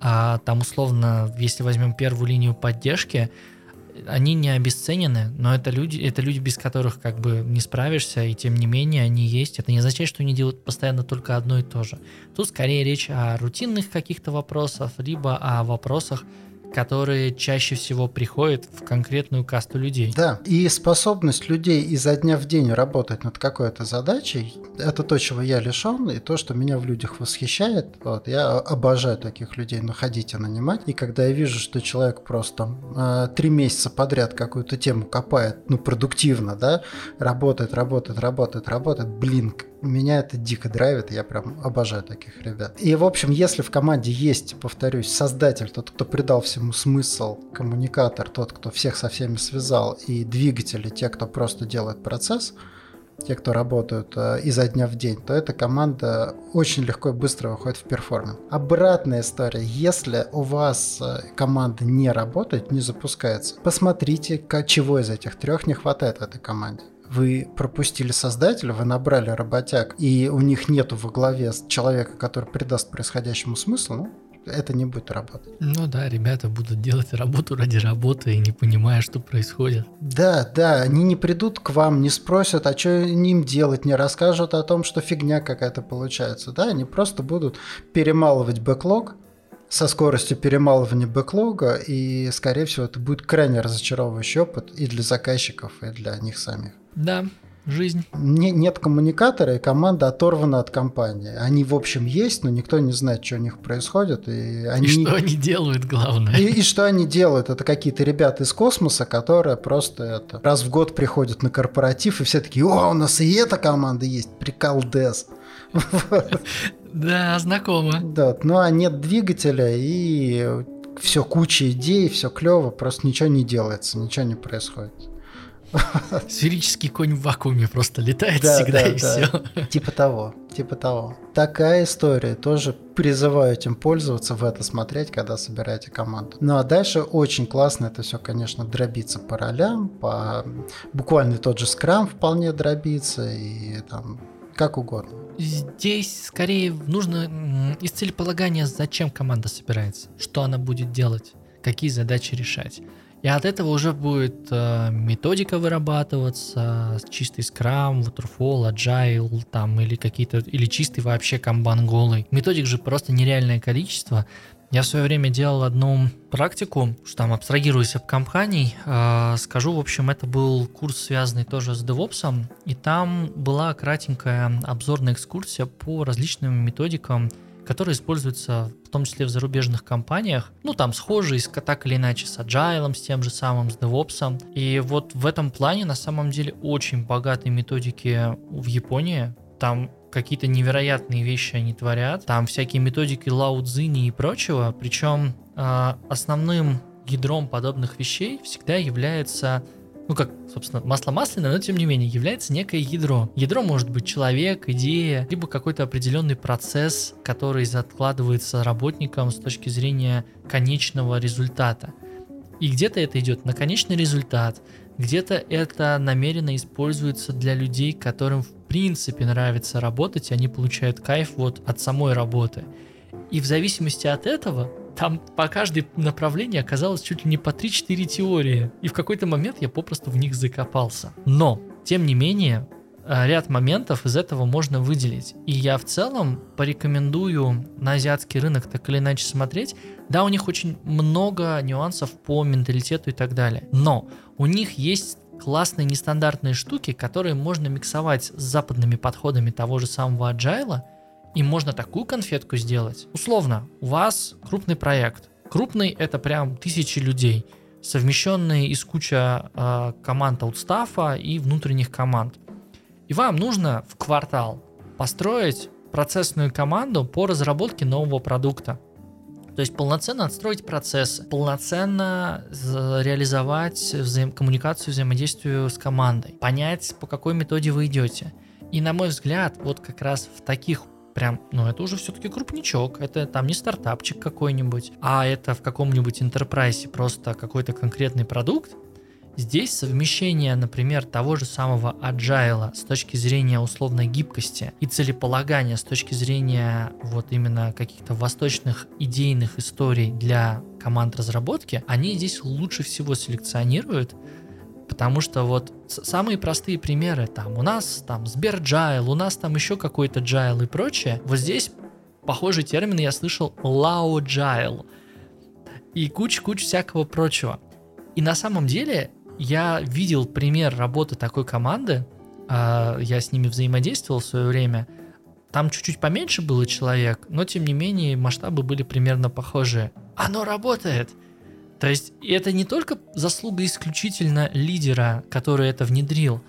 а, там условно, если возьмем первую линию поддержки, они не обесценены, но это люди, это люди, без которых как бы не справишься, и тем не менее они есть. Это не означает, что они делают постоянно только одно и то же. Тут скорее речь о рутинных каких-то вопросах, либо о вопросах, которые чаще всего приходят в конкретную касту людей. Да, и способность людей изо дня в день работать над какой-то задачей, это то, чего я лишен, и то, что меня в людях восхищает. Вот, я обожаю таких людей находить и нанимать. И когда я вижу, что человек просто э, три месяца подряд какую-то тему копает, ну, продуктивно, да, работает, работает, работает, работает, блин, меня это дико драйвит, я прям обожаю таких ребят. И, в общем, если в команде есть, повторюсь, создатель, тот, кто придал всему смысл, коммуникатор, тот, кто всех со всеми связал, и двигатели, те, кто просто делает процесс, те, кто работают э, изо дня в день, то эта команда очень легко и быстро выходит в перформанс. Обратная история. Если у вас э, команда не работает, не запускается, посмотрите, как, чего из этих трех не хватает этой команде. Вы пропустили создателя, вы набрали работяг, и у них нету во главе человека, который придаст происходящему смысл, ну, это не будет работать. Ну да, ребята будут делать работу ради работы и не понимая, что происходит. Да, да, они не придут к вам, не спросят, а что им делать, не расскажут о том, что фигня какая-то получается. Да, они просто будут перемалывать бэклог, со скоростью перемалывания бэклога, и, скорее всего, это будет крайне разочаровывающий опыт и для заказчиков, и для них самих. Да, жизнь. Не, нет коммуникатора, и команда оторвана от компании. Они, в общем, есть, но никто не знает, что у них происходит. И, они... и что они делают, главное. И, и что они делают? Это какие-то ребята из космоса, которые просто это, раз в год приходят на корпоратив, и все такие, о, у нас и эта команда есть, приколдес. Да, знакомо. Да, ну а нет двигателя, и все куча идей, все клево, просто ничего не делается, ничего не происходит. Сферический конь в вакууме просто летает да, всегда да, и да. все. Типа того, типа того. Такая история. Тоже призываю этим пользоваться, в это смотреть, когда собираете команду. Ну а дальше очень классно это все, конечно, дробиться по ролям, по буквально тот же скрам вполне дробится и там как угодно. Здесь скорее нужно из целеполагания, зачем команда собирается, что она будет делать, какие задачи решать. И от этого уже будет э, методика вырабатываться, чистый скрам, waterfall, agile, там, или какие-то, или чистый вообще камбан голый. Методик же просто нереальное количество. Я в свое время делал одну практику, что там абстрагируюсь от компаний, э, скажу, в общем, это был курс, связанный тоже с DevOps, и там была кратенькая обзорная экскурсия по различным методикам которые используются в том числе в зарубежных компаниях, ну там схожие так или иначе с Agile, с тем же самым, с DevOps. И вот в этом плане на самом деле очень богатые методики в Японии. Там какие-то невероятные вещи они творят. Там всякие методики Лао Цзини и прочего. Причем э, основным ядром подобных вещей всегда является ну как, собственно, масло масляное, но тем не менее является некое ядро. Ядро может быть человек, идея, либо какой-то определенный процесс, который закладывается работникам с точки зрения конечного результата. И где-то это идет на конечный результат, где-то это намеренно используется для людей, которым в принципе нравится работать, и они получают кайф вот от самой работы. И в зависимости от этого там по каждой направлению оказалось чуть ли не по 3-4 теории. И в какой-то момент я попросту в них закопался. Но, тем не менее, э, ряд моментов из этого можно выделить. И я в целом порекомендую на азиатский рынок так или иначе смотреть. Да, у них очень много нюансов по менталитету и так далее. Но у них есть классные нестандартные штуки, которые можно миксовать с западными подходами того же самого agile, и можно такую конфетку сделать. Условно, у вас крупный проект. Крупный это прям тысячи людей, совмещенные из куча э, команд аутстафа и внутренних команд. И вам нужно в квартал построить процессную команду по разработке нового продукта. То есть полноценно отстроить процессы, полноценно реализовать взаим- коммуникацию, взаимодействие с командой, понять, по какой методе вы идете. И на мой взгляд, вот как раз в таких прям, ну это уже все-таки крупничок, это там не стартапчик какой-нибудь, а это в каком-нибудь интерпрайсе просто какой-то конкретный продукт, Здесь совмещение, например, того же самого agile с точки зрения условной гибкости и целеполагания с точки зрения вот именно каких-то восточных идейных историй для команд разработки, они здесь лучше всего селекционируют, Потому что вот самые простые примеры, там у нас там Sbergile, у нас там еще какой-то джайл и прочее. Вот здесь похожий термин я слышал Лао-agile и куча-куча всякого прочего. И на самом деле я видел пример работы такой команды, а, я с ними взаимодействовал в свое время. Там чуть-чуть поменьше было человек, но тем не менее масштабы были примерно похожие. Оно работает! То есть это не только заслуга исключительно лидера, который это внедрил,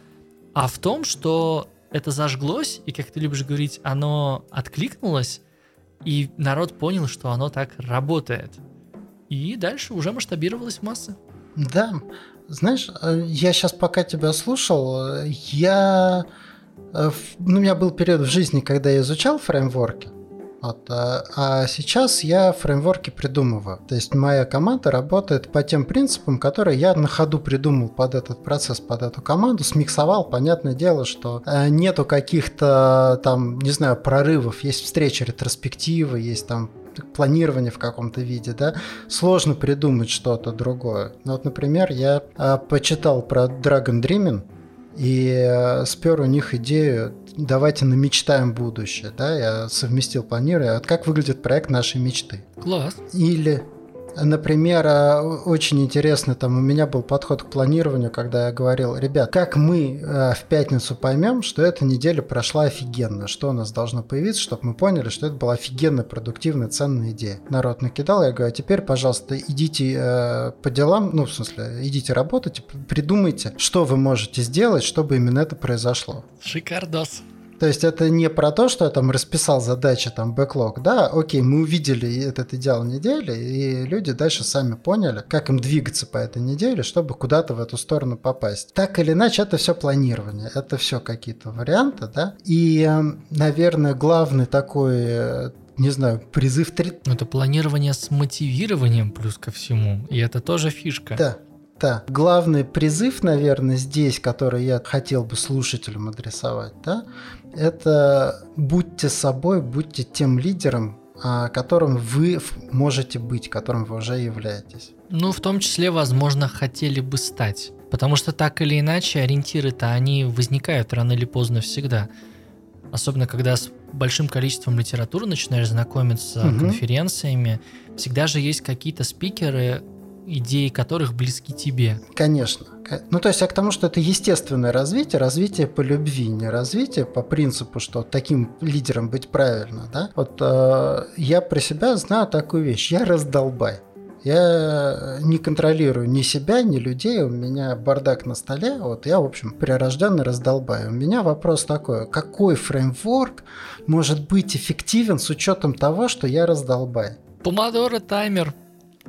а в том, что это зажглось, и, как ты любишь говорить, оно откликнулось, и народ понял, что оно так работает. И дальше уже масштабировалось в массы. Да, знаешь, э, я сейчас пока тебя слушал, я... Э, ну, у меня был период в жизни, когда я изучал фреймворки, Вот, а, а сейчас я фреймворки придумываю. То есть моя команда работает по тем принципам, которые я на ходу придумал под этот процесс, под эту команду, смиксовал. Понятное дело, что э, нету каких-то там, не знаю, прорывов. Есть встречи ретроспективы, есть там планирование в каком-то виде, да, сложно придумать что-то другое. Ну, вот, например, я э, почитал про Dragon Dreaming, и э, спер у них идею давайте намечтаем будущее, да, я совместил планирую, вот как выглядит проект нашей мечты. Класс. Или Например, э, очень интересно, там у меня был подход к планированию, когда я говорил, ребят, как мы э, в пятницу поймем, что эта неделя прошла офигенно, что у нас должно появиться, чтобы мы поняли, что это была офигенно продуктивная, ценная идея. Народ накидал, я говорю, а теперь, пожалуйста, идите э, по делам, ну, в смысле, идите работать, придумайте, что вы можете сделать, чтобы именно это произошло. Шикардос. То есть это не про то, что я там расписал задачи, там, бэклог, да, окей, мы увидели этот идеал недели, и люди дальше сами поняли, как им двигаться по этой неделе, чтобы куда-то в эту сторону попасть. Так или иначе, это все планирование, это все какие-то варианты, да, и, эм, наверное, главный такой э, не знаю, призыв... Это планирование с мотивированием плюс ко всему, и это тоже фишка. Да, да. Главный призыв, наверное, здесь, который я хотел бы слушателям адресовать, да, это будьте собой, будьте тем лидером, а, которым вы можете быть, которым вы уже являетесь. Ну, в том числе, возможно, хотели бы стать. Потому что так или иначе ориентиры-то они возникают рано или поздно всегда. Особенно когда с большим количеством литературы начинаешь знакомиться, угу. конференциями, всегда же есть какие-то спикеры, идеи которых близки тебе. Конечно. Ну, то есть я к тому, что это естественное развитие, развитие по любви, не развитие по принципу, что таким лидером быть правильно, да? Вот э, я про себя знаю такую вещь. Я раздолбай. Я не контролирую ни себя, ни людей, у меня бардак на столе, вот я, в общем, прирожденный раздолбай. У меня вопрос такой, какой фреймворк может быть эффективен с учетом того, что я раздолбай? Помодоро таймер.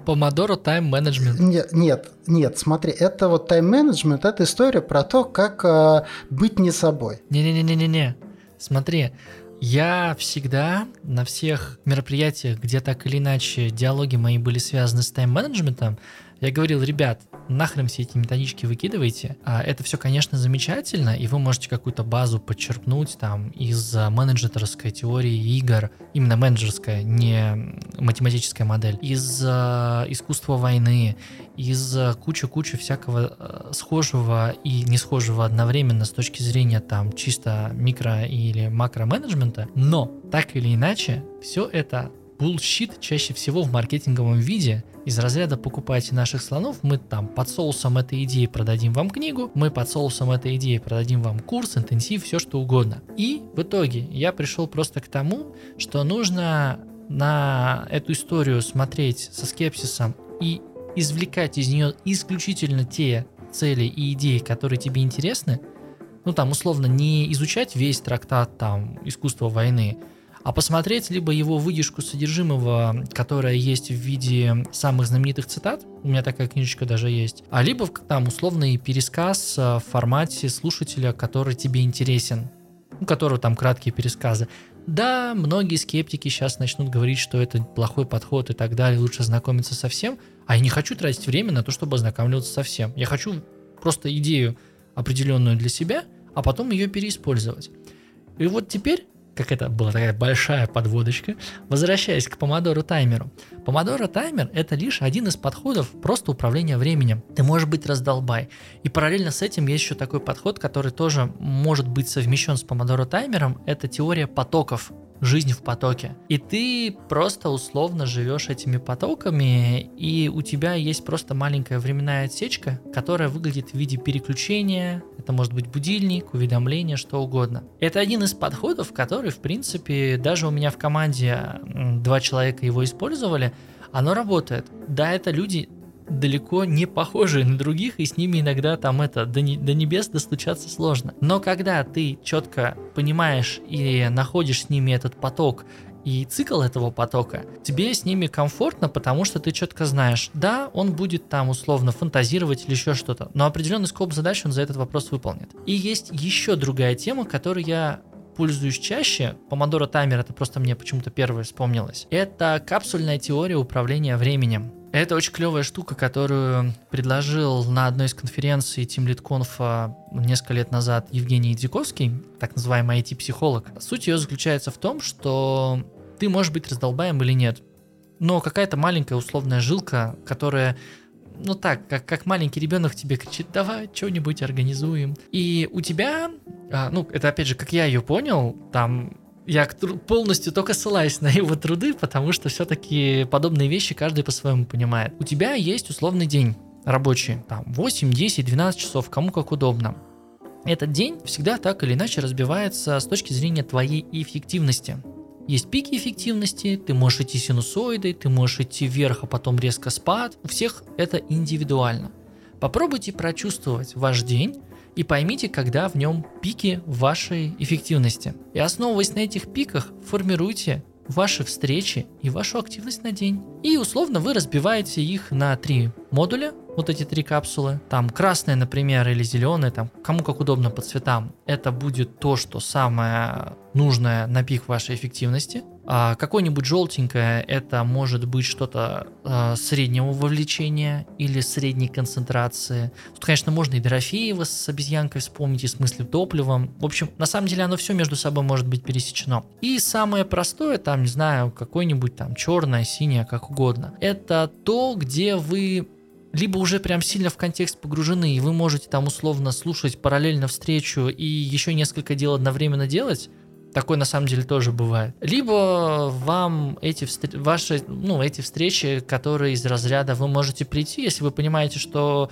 Помодоро тайм-менеджмент. Нет, нет, нет, смотри, это вот тайм-менеджмент, это история про то, как э, быть не собой. Не-не-не-не-не, смотри, я всегда на всех мероприятиях, где так или иначе диалоги мои были связаны с тайм-менеджментом, я говорил, ребят, нахрен все эти методички выкидывайте. А это все, конечно, замечательно, и вы можете какую-то базу подчерпнуть там из менеджерской теории игр, именно менеджерская, не математическая модель, из э, искусства войны, из э, кучи-кучи всякого схожего и не схожего одновременно с точки зрения там чисто микро или макро менеджмента, но так или иначе все это bullshit чаще всего в маркетинговом виде из разряда покупайте наших слонов, мы там под соусом этой идеи продадим вам книгу, мы под соусом этой идеи продадим вам курс, интенсив, все что угодно. И в итоге я пришел просто к тому, что нужно на эту историю смотреть со скепсисом и извлекать из нее исключительно те цели и идеи, которые тебе интересны, ну там условно не изучать весь трактат там искусство войны, а посмотреть либо его выдержку содержимого, которая есть в виде самых знаменитых цитат, у меня такая книжечка даже есть, а либо там условный пересказ в формате слушателя, который тебе интересен, у которого там краткие пересказы. Да, многие скептики сейчас начнут говорить, что это плохой подход и так далее, лучше знакомиться со всем, а я не хочу тратить время на то, чтобы ознакомливаться со всем. Я хочу просто идею определенную для себя, а потом ее переиспользовать. И вот теперь как это была такая большая подводочка. Возвращаясь к помодоро таймеру. Помодоро таймер это лишь один из подходов просто управления временем. Ты можешь быть раздолбай. И параллельно с этим есть еще такой подход, который тоже может быть совмещен с помодоро таймером. Это теория потоков жизнь в потоке. И ты просто условно живешь этими потоками, и у тебя есть просто маленькая временная отсечка, которая выглядит в виде переключения, это может быть будильник, уведомление, что угодно. Это один из подходов, который, в принципе, даже у меня в команде два человека его использовали, оно работает. Да, это люди далеко не похожие на других, и с ними иногда там это до, не, до небес достучаться сложно. Но когда ты четко понимаешь и находишь с ними этот поток и цикл этого потока, тебе с ними комфортно, потому что ты четко знаешь, да, он будет там условно фантазировать или еще что-то, но определенный скоп задач он за этот вопрос выполнит. И есть еще другая тема, которую я пользуюсь чаще, Помодоро таймер, это просто мне почему-то первое вспомнилось, это капсульная теория управления временем. Это очень клевая штука, которую предложил на одной из конференций Team Lead Conf несколько лет назад Евгений Дзиковский, так называемый IT-психолог. Суть ее заключается в том, что ты можешь быть раздолбаем или нет, но какая-то маленькая условная жилка, которая ну так, как, как маленький ребенок тебе кричит, давай что-нибудь организуем. И у тебя, а, ну, это опять же, как я ее понял, там я полностью только ссылаюсь на его труды, потому что все-таки подобные вещи каждый по-своему понимает. У тебя есть условный день рабочий, там 8, 10, 12 часов, кому как удобно. Этот день всегда так или иначе разбивается с точки зрения твоей эффективности. Есть пики эффективности, ты можешь идти синусоидой, ты можешь идти вверх, а потом резко спад. У всех это индивидуально. Попробуйте прочувствовать ваш день и поймите, когда в нем пики вашей эффективности. И основываясь на этих пиках, формируйте ваши встречи и вашу активность на день. И условно вы разбиваете их на три модуля, вот эти три капсулы. Там красная, например, или зеленая, там кому как удобно по цветам. Это будет то, что самое нужное на пик вашей эффективности. А какое-нибудь желтенькое это может быть что-то э, среднего вовлечения или средней концентрации. Тут, конечно, можно и Дорофеева с обезьянкой вспомнить, и с мыслью топливом. В общем, на самом деле оно все между собой может быть пересечено. И самое простое, там, не знаю, какое-нибудь там черное, синее, как угодно. Это то, где вы либо уже прям сильно в контекст погружены, и вы можете там условно слушать параллельно встречу и еще несколько дел одновременно делать, Такое на самом деле тоже бывает. Либо вам эти, ваши, ну, эти встречи, которые из разряда вы можете прийти, если вы понимаете, что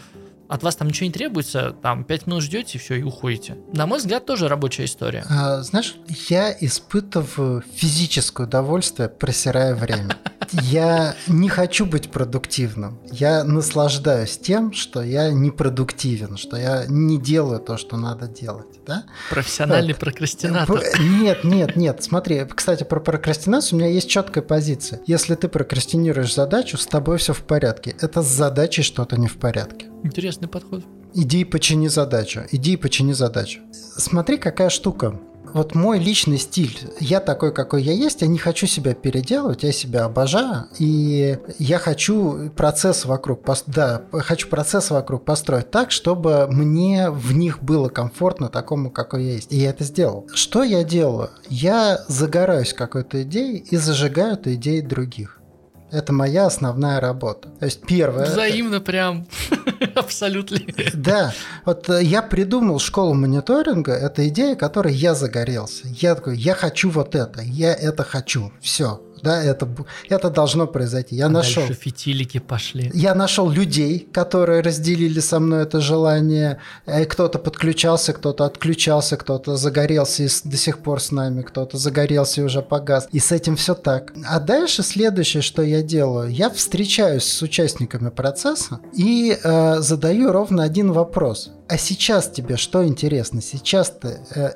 от вас там ничего не требуется, там 5 минут ждете, все, и уходите. На мой взгляд, тоже рабочая история. А, знаешь, я испытываю физическое удовольствие, просирая время. Я не хочу быть продуктивным. Я наслаждаюсь тем, что я не продуктивен, что я не делаю то, что надо делать. Да? Профессиональный вот. прокрастинатор. Нет, нет, нет. Смотри, кстати, про прокрастинацию у меня есть четкая позиция. Если ты прокрастинируешь задачу, с тобой все в порядке. Это с задачей что-то не в порядке. Интересный подход. Иди и почини задачу. Иди и почини задачу. Смотри, какая штука. Вот мой личный стиль. Я такой, какой я есть. Я не хочу себя переделывать. Я себя обожаю. И я хочу процесс вокруг... Да, хочу процесс вокруг построить так, чтобы мне в них было комфортно такому, какой я есть. И я это сделал. Что я делаю? Я загораюсь какой-то идеей и зажигаю эту идею других. Это моя основная работа. То есть первое... Взаимно прям, абсолютно. Да, вот э, я придумал школу мониторинга, это идея, которой я загорелся. Я такой, я хочу вот это, я это хочу, все да, это, это должно произойти. Я а нашел. Дальше фитилики пошли. Я нашел людей, которые разделили со мной это желание. Э, кто-то подключался, кто-то отключался, кто-то загорелся и до сих пор с нами, кто-то загорелся и уже погас. И с этим все так. А дальше следующее, что я делаю, я встречаюсь с участниками процесса и э, задаю ровно один вопрос. А сейчас тебе что интересно? Сейчас ты э,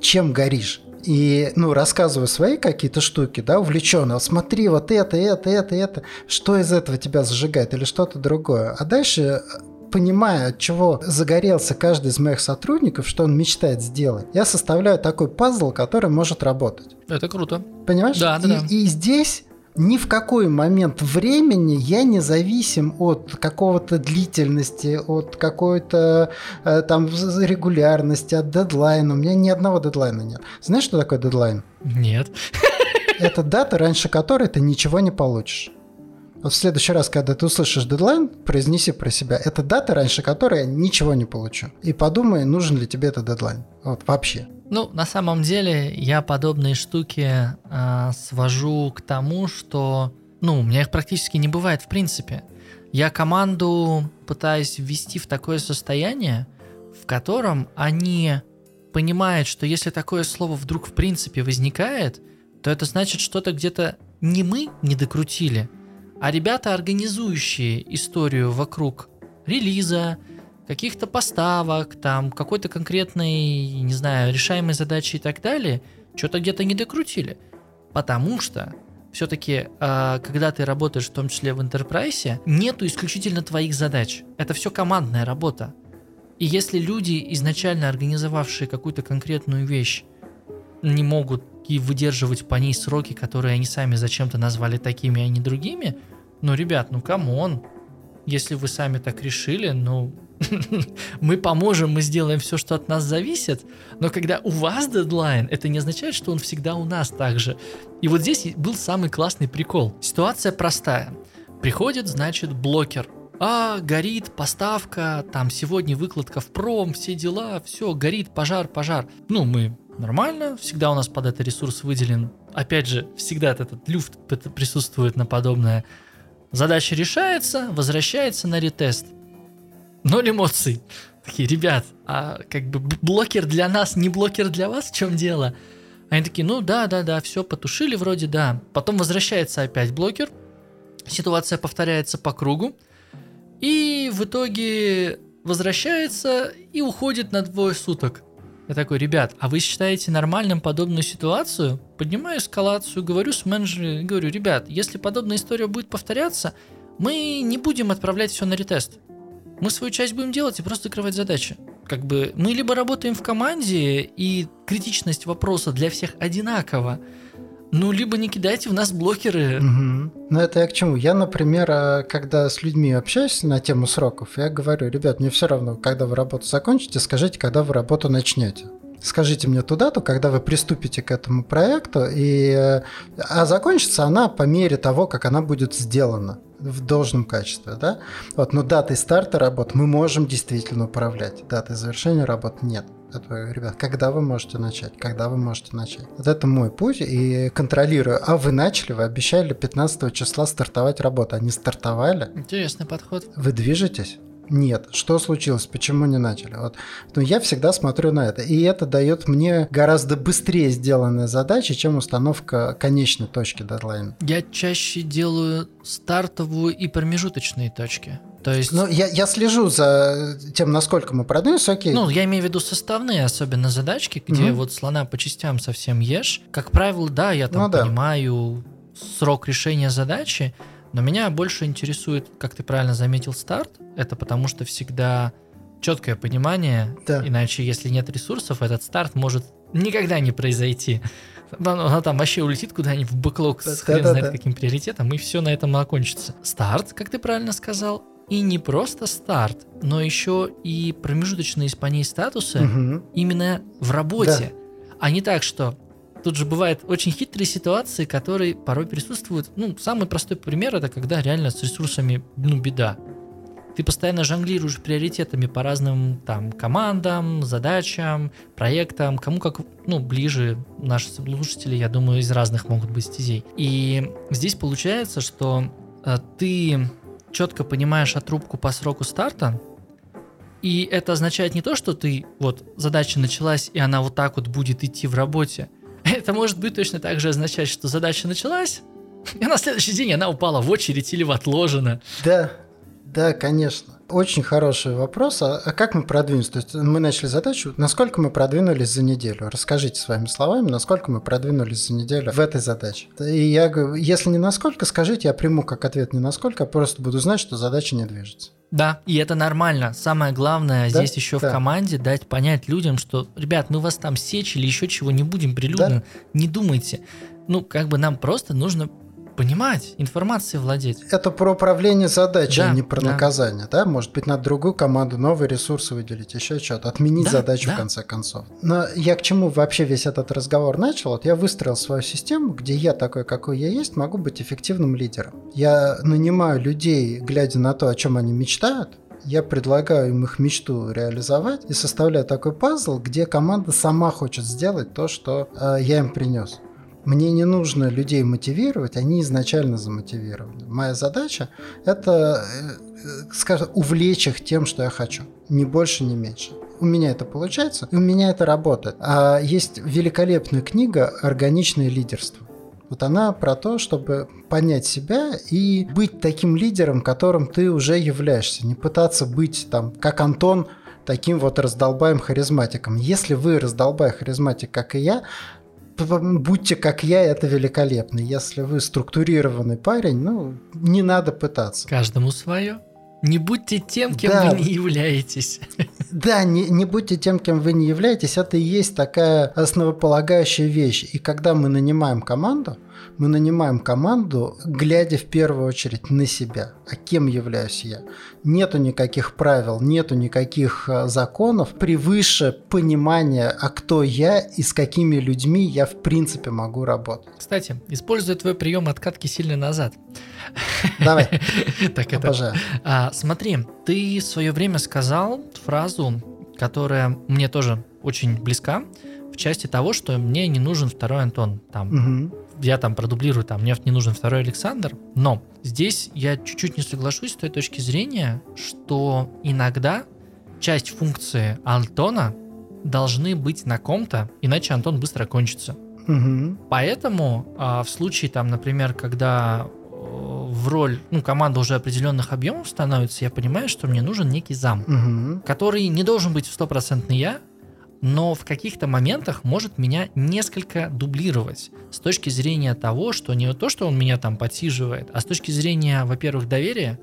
чем горишь? И, ну, рассказываю свои какие-то штуки, да, увлеченно, смотри, вот это, это, это, это, что из этого тебя зажигает или что-то другое. А дальше понимая, от чего загорелся каждый из моих сотрудников, что он мечтает сделать, я составляю такой пазл, который может работать. Это круто. Понимаешь? Да, да, и, да. И здесь ни в какой момент времени я не зависим от какого-то длительности, от какой-то э, там регулярности, от дедлайна. У меня ни одного дедлайна нет. Знаешь, что такое дедлайн? Нет. Это дата, раньше которой ты ничего не получишь. Вот в следующий раз, когда ты услышишь дедлайн, произнеси про себя. Это дата, раньше которой я ничего не получу. И подумай, нужен ли тебе этот дедлайн. Вот вообще. Ну, на самом деле, я подобные штуки э, свожу к тому, что, ну, у меня их практически не бывает в принципе. Я команду пытаюсь ввести в такое состояние, в котором они понимают, что если такое слово вдруг в принципе возникает, то это значит что-то где-то не мы не докрутили, а ребята, организующие историю вокруг релиза, каких-то поставок, там, какой-то конкретной, не знаю, решаемой задачи и так далее, что-то где-то не докрутили. Потому что все-таки, э, когда ты работаешь, в том числе в enterprise, нету исключительно твоих задач. Это все командная работа. И если люди, изначально организовавшие какую-то конкретную вещь, не могут и выдерживать по ней сроки, которые они сами зачем-то назвали такими, а не другими. Ну, ребят, ну come on. Если вы сами так решили, ну, мы поможем, мы сделаем все, что от нас зависит, но когда у вас дедлайн, это не означает, что он всегда у нас также. И вот здесь был самый классный прикол. Ситуация простая. Приходит, значит, блокер. А, горит поставка, там сегодня выкладка в пром, все дела, все, горит, пожар, пожар. Ну, мы нормально, всегда у нас под это ресурс выделен. Опять же, всегда этот люфт присутствует на подобное. Задача решается, возвращается на ретест. Ноль эмоций. Такие, ребят, а как бы блокер для нас, не блокер для вас, в чем дело? Они такие, ну да, да, да, все, потушили вроде, да. Потом возвращается опять блокер, ситуация повторяется по кругу, и в итоге возвращается и уходит на двое суток. Я такой, ребят, а вы считаете нормальным подобную ситуацию? Поднимаю эскалацию, говорю с менеджером, говорю, ребят, если подобная история будет повторяться, мы не будем отправлять все на ретест. Мы свою часть будем делать и просто закрывать задачи. Как бы мы либо работаем в команде, и критичность вопроса для всех одинакова, ну, либо не кидайте в нас блокеры. Угу. Ну, это я к чему? Я, например, а, когда с людьми общаюсь на тему сроков, я говорю, ребят, мне все равно, когда вы работу закончите, скажите, когда вы работу начнете. Скажите мне ту дату, когда вы приступите к этому проекту, и, э, а закончится она по мере того, как она будет сделана в должном качестве, да? Вот, но датой старта работ мы можем действительно управлять, датой завершения работ нет. Это, ребят, когда вы можете начать? Когда вы можете начать? Вот это мой путь, и контролирую. А вы начали, вы обещали 15 числа стартовать работу, они стартовали. Интересный подход. Вы движетесь? Нет. Что случилось? Почему не начали? Вот. Но я всегда смотрю на это. И это дает мне гораздо быстрее сделанные задачи, чем установка конечной точки дедлайна. Я чаще делаю стартовую и промежуточные точки. То есть... Ну, я, я слежу за тем, насколько мы продвинулись, окей. Ну, я имею в виду составные, особенно задачки, где mm вот слона по частям совсем ешь. Как правило, да, я там ну, да. понимаю срок решения задачи, но меня больше интересует, как ты правильно заметил, старт. Это потому что всегда четкое понимание, да. иначе если нет ресурсов, этот старт может никогда не произойти. Она, она там вообще улетит куда-нибудь в бэклог да, с хрен да, знает да. каким приоритетом, и все на этом окончится. Старт, как ты правильно сказал, и не просто старт, но еще и промежуточные по ней статусы угу. именно в работе. Да. А не так, что Тут же бывают очень хитрые ситуации, которые порой присутствуют. Ну, самый простой пример это когда реально с ресурсами, ну, беда. Ты постоянно жонглируешь приоритетами по разным там командам, задачам, проектам, кому как, ну, ближе наши слушатели, я думаю, из разных могут быть стезей. И здесь получается, что э, ты четко понимаешь отрубку по сроку старта, и это означает не то, что ты вот задача началась, и она вот так вот будет идти в работе, это может быть точно так же означать, что задача началась, и на следующий день она упала в очередь или в отложено. Да, да, конечно. Очень хороший вопрос. А, а как мы продвинулись? То есть мы начали задачу. Насколько мы продвинулись за неделю? Расскажите своими словами, насколько мы продвинулись за неделю в этой задаче. И я говорю, если не насколько, скажите, я приму как ответ не насколько, а просто буду знать, что задача не движется. Да, и это нормально. Самое главное да? здесь еще да. в команде дать понять людям, что, ребят, мы вас там сечь или еще чего не будем прилюдно, да? не думайте. Ну, как бы нам просто нужно понимать, информацией владеть. Это про управление задачей, да, а не про да. наказание, да? Может быть, надо другую команду, новые ресурсы выделить, еще что-то, отменить да, задачу да. в конце концов. Но я к чему вообще весь этот разговор начал? Вот я выстроил свою систему, где я такой, какой я есть, могу быть эффективным лидером. Я нанимаю людей, глядя на то, о чем они мечтают, я предлагаю им их мечту реализовать и составляю такой пазл, где команда сама хочет сделать то, что э, я им принес. Мне не нужно людей мотивировать, они изначально замотивированы. Моя задача – это, э, скажем, увлечь их тем, что я хочу. Ни больше, ни меньше. У меня это получается, и у меня это работает. А есть великолепная книга «Органичное лидерство». Вот она про то, чтобы понять себя и быть таким лидером, которым ты уже являешься. Не пытаться быть там, как Антон, таким вот раздолбаем харизматиком. Если вы раздолбай харизматик, как и я, будьте как я, это великолепно. Если вы структурированный парень, ну, не надо пытаться. Каждому свое. Не будьте тем, кем да. вы не являетесь. Да, не, не будьте тем, кем вы не являетесь, это и есть такая основополагающая вещь. И когда мы нанимаем команду, мы нанимаем команду, глядя в первую очередь на себя. А кем являюсь я? Нету никаких правил, нету никаких э, законов превыше понимания, а кто я и с какими людьми я в принципе могу работать. Кстати, используя твой прием откатки сильно назад. Давай. Так это. А, смотри, ты в свое время сказал фразу, которая мне тоже очень близка в части того, что мне не нужен второй Антон. Там угу я там продублирую, там, мне не нужен второй Александр, но здесь я чуть-чуть не соглашусь с той точки зрения, что иногда часть функции Антона должны быть на ком-то, иначе Антон быстро кончится. Угу. Поэтому а, в случае, там, например, когда э, в роль, ну, команда уже определенных объемов становится, я понимаю, что мне нужен некий зам, угу. который не должен быть стопроцентный я, но в каких-то моментах может меня несколько дублировать с точки зрения того, что не то, что он меня там подсиживает, а с точки зрения, во-первых, доверия,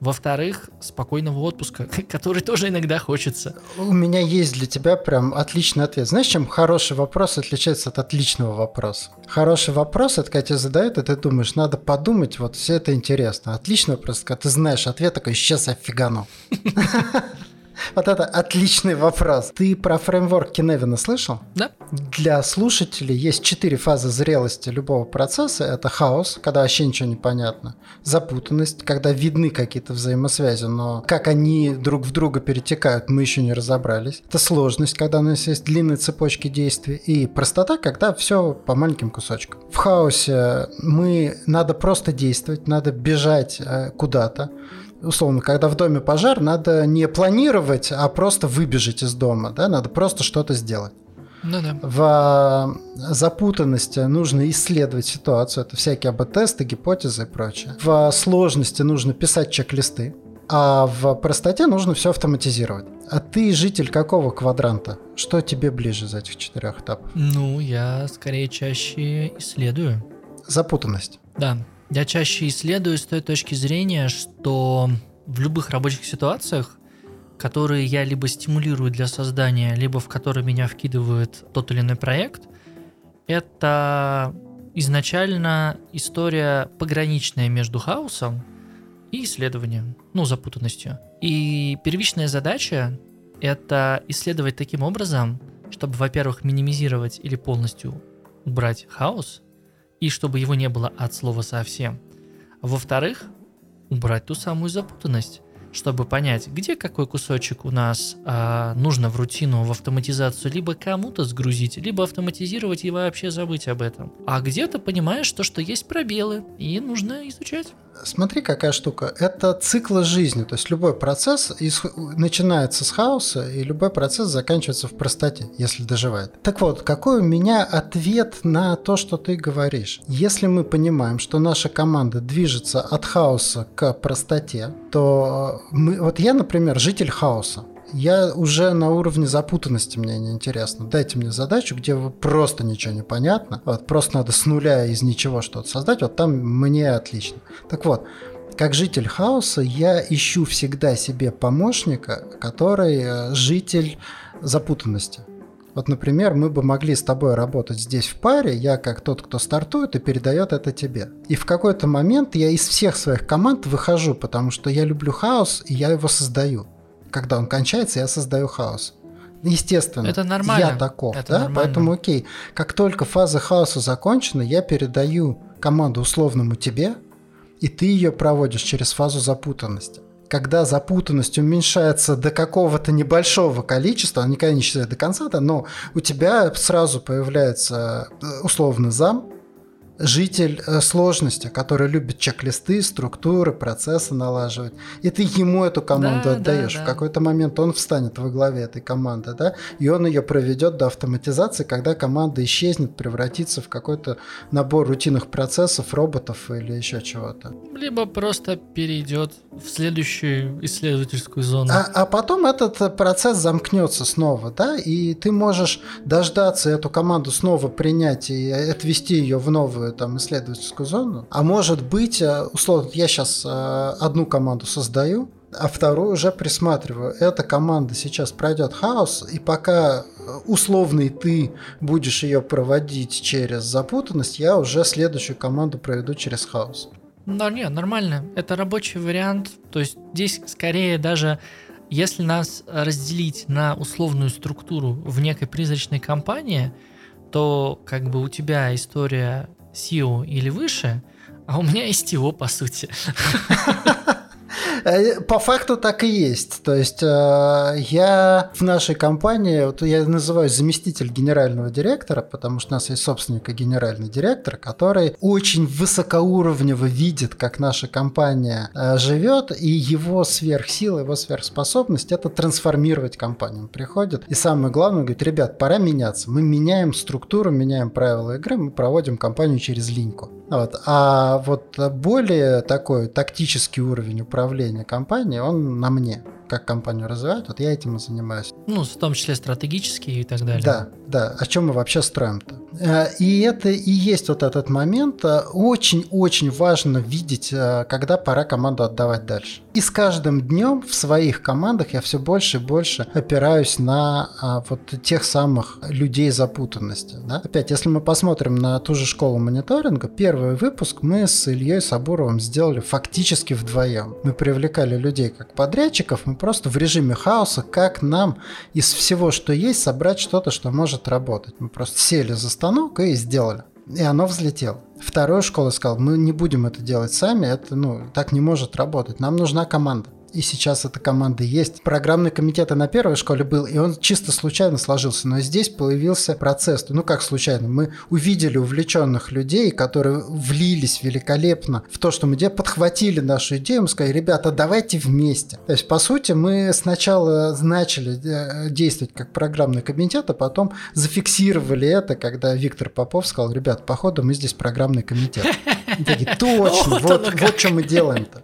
во-вторых, спокойного отпуска, который тоже иногда хочется. У меня есть для тебя прям отличный ответ. Знаешь, чем хороший вопрос отличается от отличного вопроса? Хороший вопрос, это когда тебе задают, и ты думаешь, надо подумать, вот все это интересно. Отличный вопрос, когда ты знаешь ответ, такой, сейчас я фигану. Вот это отличный вопрос. Ты про фреймворк Киневина слышал? Да. Для слушателей есть четыре фазы зрелости любого процесса. Это хаос, когда вообще ничего не понятно. Запутанность, когда видны какие-то взаимосвязи, но как они друг в друга перетекают, мы еще не разобрались. Это сложность, когда у нас есть длинные цепочки действий. И простота, когда все по маленьким кусочкам. В хаосе мы надо просто действовать, надо бежать э, куда-то условно, когда в доме пожар, надо не планировать, а просто выбежать из дома, да, надо просто что-то сделать. Ну да. В запутанности нужно исследовать ситуацию, это всякие АБ-тесты, гипотезы и прочее. В сложности нужно писать чек-листы, а в простоте нужно все автоматизировать. А ты житель какого квадранта? Что тебе ближе из этих четырех этапов? Ну, я скорее чаще исследую. Запутанность. Да, я чаще исследую с той точки зрения, что в любых рабочих ситуациях, которые я либо стимулирую для создания, либо в которые меня вкидывает тот или иной проект, это изначально история пограничная между хаосом и исследованием, ну, запутанностью. И первичная задача — это исследовать таким образом, чтобы, во-первых, минимизировать или полностью убрать хаос, и чтобы его не было от слова совсем. Во-вторых, убрать ту самую запутанность, чтобы понять, где какой кусочек у нас а, нужно в рутину, в автоматизацию, либо кому-то сгрузить, либо автоматизировать и вообще забыть об этом. А где-то понимаешь то, что есть пробелы, и нужно изучать. Смотри, какая штука. Это циклы жизни. То есть любой процесс из... начинается с хаоса, и любой процесс заканчивается в простоте, если доживает. Так вот, какой у меня ответ на то, что ты говоришь? Если мы понимаем, что наша команда движется от хаоса к простоте, то мы... вот я, например, житель хаоса я уже на уровне запутанности мне не интересно. Дайте мне задачу, где просто ничего не понятно. Вот просто надо с нуля из ничего что-то создать. Вот там мне отлично. Так вот, как житель хаоса я ищу всегда себе помощника, который э, житель запутанности. Вот, например, мы бы могли с тобой работать здесь в паре, я как тот, кто стартует и передает это тебе. И в какой-то момент я из всех своих команд выхожу, потому что я люблю хаос, и я его создаю когда он кончается, я создаю хаос. Естественно, это нормально. я таков, это да? Нормально. Поэтому окей. Как только фаза хаоса закончена, я передаю команду условному тебе, и ты ее проводишь через фазу запутанности. Когда запутанность уменьшается до какого-то небольшого количества, никогда не считаю до конца, да, но у тебя сразу появляется э, условный зам, житель э, сложности, который любит чек-листы, структуры, процессы налаживать, и ты ему эту команду да, отдаешь. Да, да. В какой-то момент он встанет во главе этой команды, да, и он ее проведет до автоматизации, когда команда исчезнет, превратится в какой-то набор рутинных процессов, роботов или еще чего-то. Либо просто перейдет в следующую исследовательскую зону. А, а потом этот процесс замкнется снова, да, и ты можешь дождаться эту команду снова принять и отвести ее в новую новую там исследовательскую зону. А может быть, э, условно, я сейчас э, одну команду создаю, а вторую уже присматриваю. Эта команда сейчас пройдет хаос, и пока условный ты будешь ее проводить через запутанность, я уже следующую команду проведу через хаос. Да, нет, нормально. Это рабочий вариант. То есть здесь скорее даже если нас разделить на условную структуру в некой призрачной компании, то как бы у тебя история SEO или выше, а у меня STO по сути. Э, по факту так и есть. То есть э, я в нашей компании, вот я называюсь заместитель генерального директора, потому что у нас есть собственник и генеральный директор, который очень высокоуровнево видит, как наша компания э, живет, и его сверхсила, его сверхспособность это трансформировать компанию. Он приходит и самое главное говорит, ребят, пора меняться. Мы меняем структуру, меняем правила игры, мы проводим компанию через линьку. Вот. А вот более такой тактический уровень управления компанией, он на мне как компанию развивать, вот я этим и занимаюсь. Ну, в том числе стратегические и так далее. Да, да. О чем мы вообще строим-то? Э, и это и есть вот этот момент. Э, очень-очень важно видеть, э, когда пора команду отдавать дальше. И с каждым днем в своих командах я все больше и больше опираюсь на а, вот тех самых людей запутанности. Да? Опять, если мы посмотрим на ту же школу мониторинга, первый выпуск мы с Ильей Сабуровым сделали фактически вдвоем. Мы привлекали людей как подрядчиков, мы просто в режиме хаоса, как нам из всего, что есть, собрать что-то, что может работать. Мы просто сели за станок и сделали. И оно взлетело. Вторая школа сказала, мы не будем это делать сами, это ну, так не может работать. Нам нужна команда и сейчас эта команда есть. Программный комитет на первой школе был, и он чисто случайно сложился, но здесь появился процесс. Ну как случайно? Мы увидели увлеченных людей, которые влились великолепно в то, что мы делаем, подхватили нашу идею, мы сказали, ребята, давайте вместе. То есть, по сути, мы сначала начали э, действовать как программный комитет, а потом зафиксировали это, когда Виктор Попов сказал, ребят, походу мы здесь программный комитет. Такие, точно, вот, вот что мы делаем-то.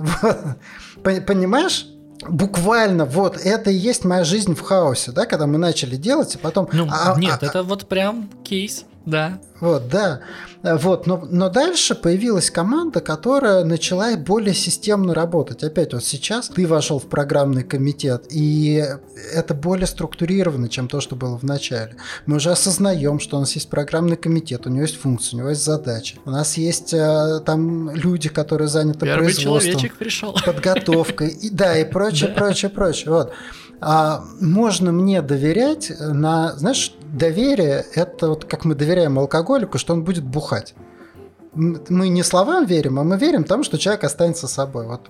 Понимаешь? Буквально вот это и есть моя жизнь в хаосе, да, когда мы начали делать, и потом... Ну, а, нет, а, это а, вот прям кейс. Да. Вот, да. Вот, но, но дальше появилась команда, которая начала более системно работать. Опять вот сейчас ты вошел в программный комитет, и это более структурировано, чем то, что было в начале. Мы уже осознаем, что у нас есть программный комитет, у него есть функции, у него есть задачи. У нас есть э, там люди, которые заняты Первый производством, пришел. подготовкой, и, да, и прочее, прочее, прочее. Вот. А можно мне доверять на, знаешь, доверие – это вот как мы доверяем алкоголику, что он будет бухать мы не словам верим, а мы верим тому, что человек останется собой. Вот,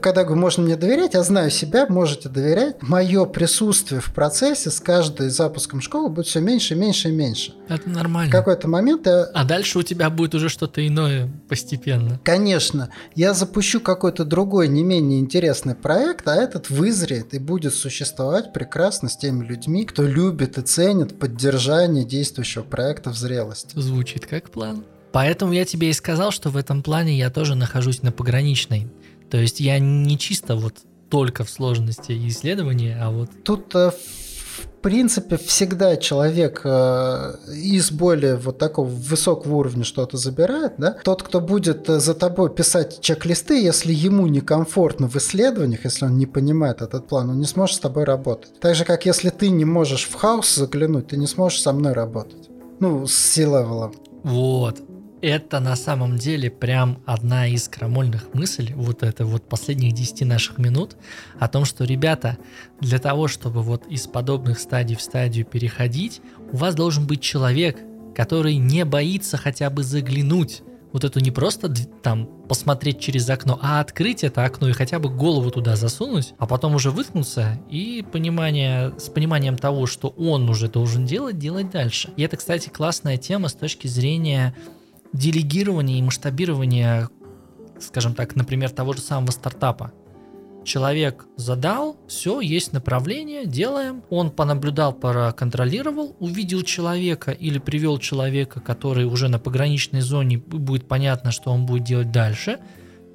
когда говорю, можно мне доверять, я знаю себя, можете доверять. Мое присутствие в процессе с каждым запуском школы будет все меньше, меньше и меньше. Это нормально. В какой-то момент я... А дальше у тебя будет уже что-то иное постепенно. Конечно. Я запущу какой-то другой, не менее интересный проект, а этот вызреет и будет существовать прекрасно с теми людьми, кто любит и ценит поддержание действующего проекта в зрелости. Звучит как план. Поэтому я тебе и сказал, что в этом плане я тоже нахожусь на пограничной. То есть я не чисто вот только в сложности исследования, а вот... Тут э, в принципе, всегда человек э, из более вот такого высокого уровня что-то забирает, да? Тот, кто будет э, за тобой писать чек-листы, если ему некомфортно в исследованиях, если он не понимает этот план, он не сможет с тобой работать. Так же, как если ты не можешь в хаос заглянуть, ты не сможешь со мной работать. Ну, с C-level ом. Вот это на самом деле прям одна из крамольных мыслей, вот это вот последних 10 наших минут, о том, что, ребята, для того, чтобы вот из подобных стадий в стадию переходить, у вас должен быть человек, который не боится хотя бы заглянуть вот эту не просто там посмотреть через окно, а открыть это окно и хотя бы голову туда засунуть, а потом уже выткнуться и понимание, с пониманием того, что он уже должен делать, делать дальше. И это, кстати, классная тема с точки зрения делегирование и масштабирование, скажем так, например, того же самого стартапа. Человек задал, все, есть направление, делаем. Он понаблюдал, проконтролировал, увидел человека или привел человека, который уже на пограничной зоне, будет понятно, что он будет делать дальше.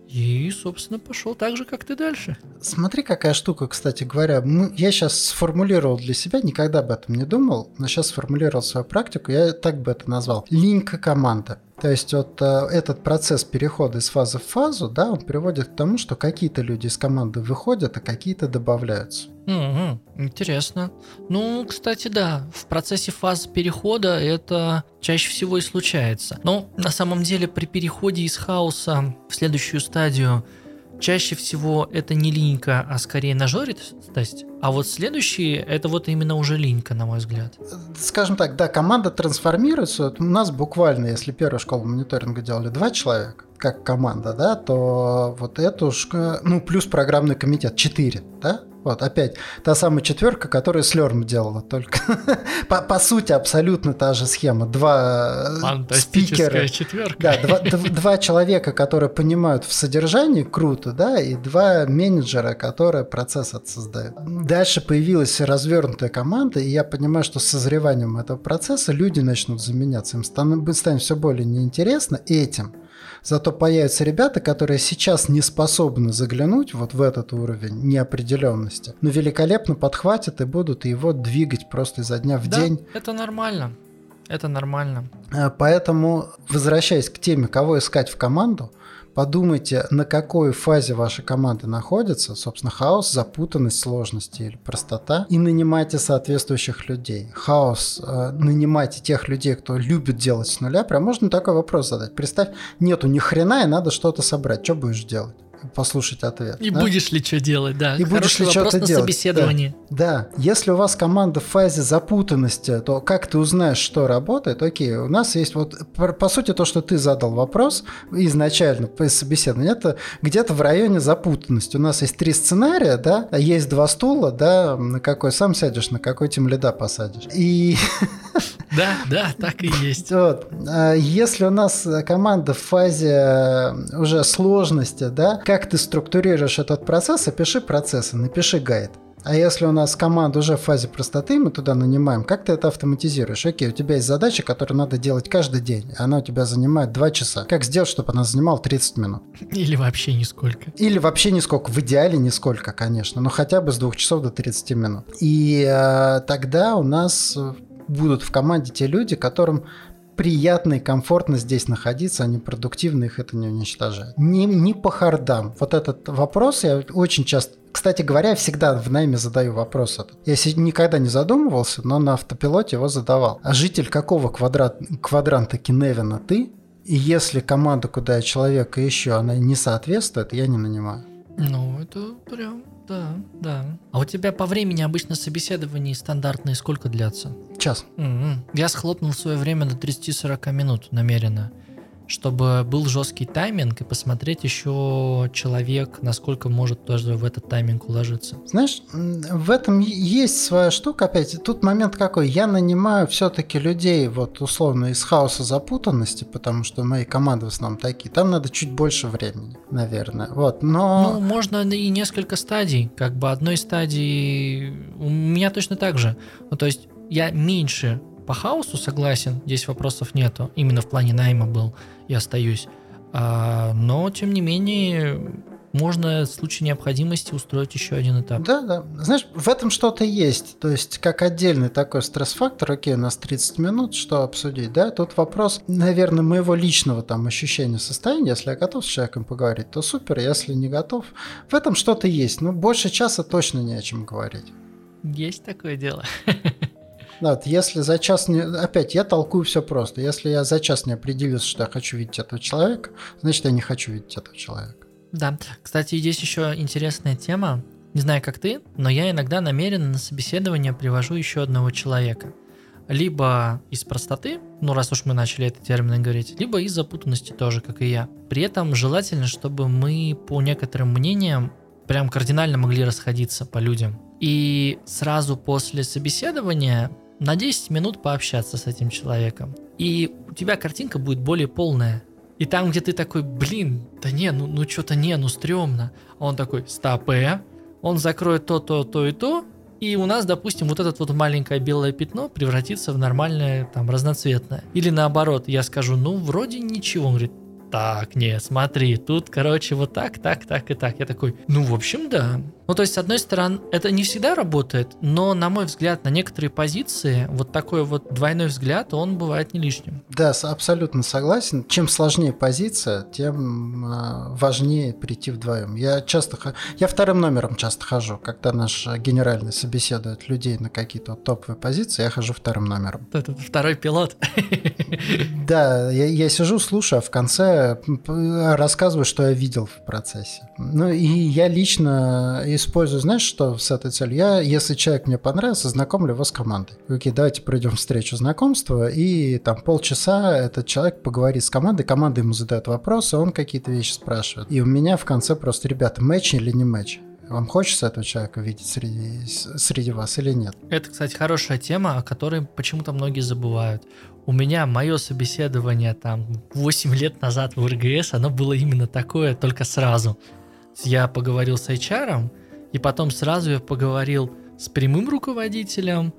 И, собственно, пошел так же, как ты дальше. Смотри, какая штука, кстати говоря. Я сейчас сформулировал для себя, никогда об этом не думал, но сейчас сформулировал свою практику, я так бы это назвал. Линька команда. То есть вот э, этот процесс перехода из фазы в фазу, да, он приводит к тому, что какие-то люди из команды выходят, а какие-то добавляются. Угу, интересно. Ну, кстати, да, в процессе фаз перехода это чаще всего и случается. Но на самом деле при переходе из хаоса в следующую стадию чаще всего это не линька, а скорее нажористость. А вот следующие, это вот именно уже линька, на мой взгляд. Скажем так, да, команда трансформируется. У нас буквально, если первую школу мониторинга делали два человека, как команда, да, то вот эту, ну, плюс программный комитет 4, да, вот, опять, та самая четверка, которую Слерм делала, только по, по сути абсолютно та же схема. Два э, спикера. четверка. Да, два, два человека, которые понимают в содержании, круто, да, и два менеджера, которые процесс этот создают. Дальше появилась развернутая команда, и я понимаю, что с созреванием этого процесса люди начнут заменяться, им станет, станет все более неинтересно этим. Зато появятся ребята, которые сейчас не способны заглянуть вот в этот уровень неопределенности, но великолепно подхватят и будут его двигать просто изо дня в да, день. это нормально. Это нормально. А, поэтому, возвращаясь к теме, кого искать в команду, подумайте, на какой фазе ваша команда находится, собственно, хаос, запутанность, сложности или простота, и нанимайте соответствующих людей. Хаос, э, нанимайте тех людей, кто любит делать с нуля. Прям можно такой вопрос задать. Представь, нету ни хрена, и надо что-то собрать. Что будешь делать? Послушать ответ. И да? будешь ли что делать, да. И будешь ли что-то делать. собеседовании. Да. да. Если у вас команда в фазе запутанности, то как ты узнаешь, что работает? Окей, у нас есть вот, по сути, то, что ты задал вопрос изначально по собеседованию, это где-то в районе запутанности. У нас есть три сценария, да, есть два стула, да, на какой сам сядешь, на какой тем лида посадишь. И... Да, да, так и есть. Вот. А если у нас команда в фазе уже сложности, да, как ты структурируешь этот процесс, опиши процессы, напиши гайд. А если у нас команда уже в фазе простоты, мы туда нанимаем, как ты это автоматизируешь? Окей, у тебя есть задача, которую надо делать каждый день, она у тебя занимает 2 часа. Как сделать, чтобы она занимала 30 минут? Или вообще нисколько. Или вообще нисколько. В идеале нисколько, конечно, но хотя бы с 2 часов до 30 минут. И э, тогда у нас будут в команде те люди, которым приятно и комфортно здесь находиться, они продуктивны, их это не уничтожает. Не, не по хардам. Вот этот вопрос я очень часто кстати говоря, я всегда в найме задаю вопрос этот. Я никогда не задумывался, но на автопилоте его задавал. А житель какого квадрат, квадранта Киневина ты? И если команда, куда я человека ищу, она не соответствует, я не нанимаю. Ну, это прям да, да. А у тебя по времени обычно собеседования стандартные сколько длятся? Час. Угу. Я схлопнул свое время до 30-40 минут намеренно чтобы был жесткий тайминг и посмотреть еще человек, насколько может тоже в этот тайминг уложиться. Знаешь, в этом есть своя штука опять. Тут момент какой. Я нанимаю все-таки людей вот условно из хаоса запутанности, потому что мои команды в основном такие. Там надо чуть больше времени, наверное. Вот, но... Ну, можно и несколько стадий. Как бы одной стадии... У меня точно так же. Ну, то есть я меньше по хаосу согласен, здесь вопросов нету. Именно в плане найма был и остаюсь. А, но, тем не менее, можно в случае необходимости устроить еще один этап. Да, да. Знаешь, в этом что-то есть. То есть, как отдельный такой стресс-фактор, окей, у нас 30 минут, что обсудить, да? Тут вопрос, наверное, моего личного там ощущения состояния. Если я готов с человеком поговорить, то супер. Если не готов, в этом что-то есть. Но больше часа точно не о чем говорить. Есть такое дело. Да, если за час не... Опять, я толкую все просто. Если я за час не определился, что я хочу видеть этого человека, значит, я не хочу видеть этого человека. Да. Кстати, есть еще интересная тема. Не знаю, как ты, но я иногда намеренно на собеседование привожу еще одного человека. Либо из простоты, ну раз уж мы начали этот термин говорить, либо из запутанности тоже, как и я. При этом желательно, чтобы мы по некоторым мнениям прям кардинально могли расходиться по людям. И сразу после собеседования на 10 минут пообщаться с этим человеком. И у тебя картинка будет более полная. И там, где ты такой, блин, да не, ну, ну что-то не, ну стрёмно. А он такой, стопе, он закроет то, то, то и то, и у нас, допустим, вот это вот маленькое белое пятно превратится в нормальное, там, разноцветное. Или наоборот, я скажу, ну, вроде ничего. Он говорит, так, не, смотри, тут, короче, вот так, так, так и так. Я такой, ну, в общем, да, Ну, то есть, с одной стороны, это не всегда работает, но, на мой взгляд, на некоторые позиции вот такой вот двойной взгляд, он бывает не лишним. Да, абсолютно согласен. Чем сложнее позиция, тем э, важнее прийти вдвоем. Я часто, я вторым номером часто хожу, когда наш генеральный собеседует людей на какие-то вот топовые позиции, я хожу вторым номером. Это второй пилот. Да, я, я сижу, слушаю, а в конце рассказываю, что я видел в процессе. Ну и я лично использую, знаешь, что с этой целью? Я, если человек мне понравился, знакомлю его с командой. Окей, давайте пройдем встречу знакомства, и там полчаса этот человек поговорит с командой, команда ему задает вопросы, он какие-то вещи спрашивает. И у меня в конце просто, ребята, матч или не матч? Вам хочется этого человека видеть среди, среди вас или нет? Это, кстати, хорошая тема, о которой почему-то многие забывают. У меня мое собеседование там 8 лет назад в РГС, оно было именно такое, только сразу. Я поговорил с HR, и потом сразу я поговорил с прямым руководителем,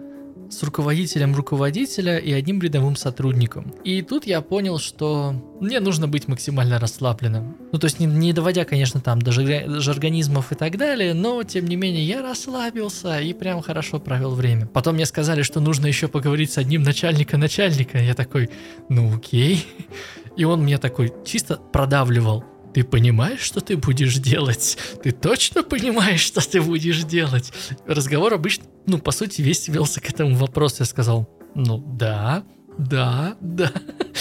с руководителем руководителя и одним рядовым сотрудником. И тут я понял, что мне нужно быть максимально расслабленным. Ну, то есть не, не доводя, конечно, там до жаргонизмов и так далее, но, тем не менее, я расслабился и прям хорошо провел время. Потом мне сказали, что нужно еще поговорить с одним начальника начальника. Я такой, ну окей. И он мне такой чисто продавливал. Ты понимаешь, что ты будешь делать? Ты точно понимаешь, что ты будешь делать? Разговор обычно, ну, по сути, весь велся к этому вопросу. Я сказал, ну, да, да, да.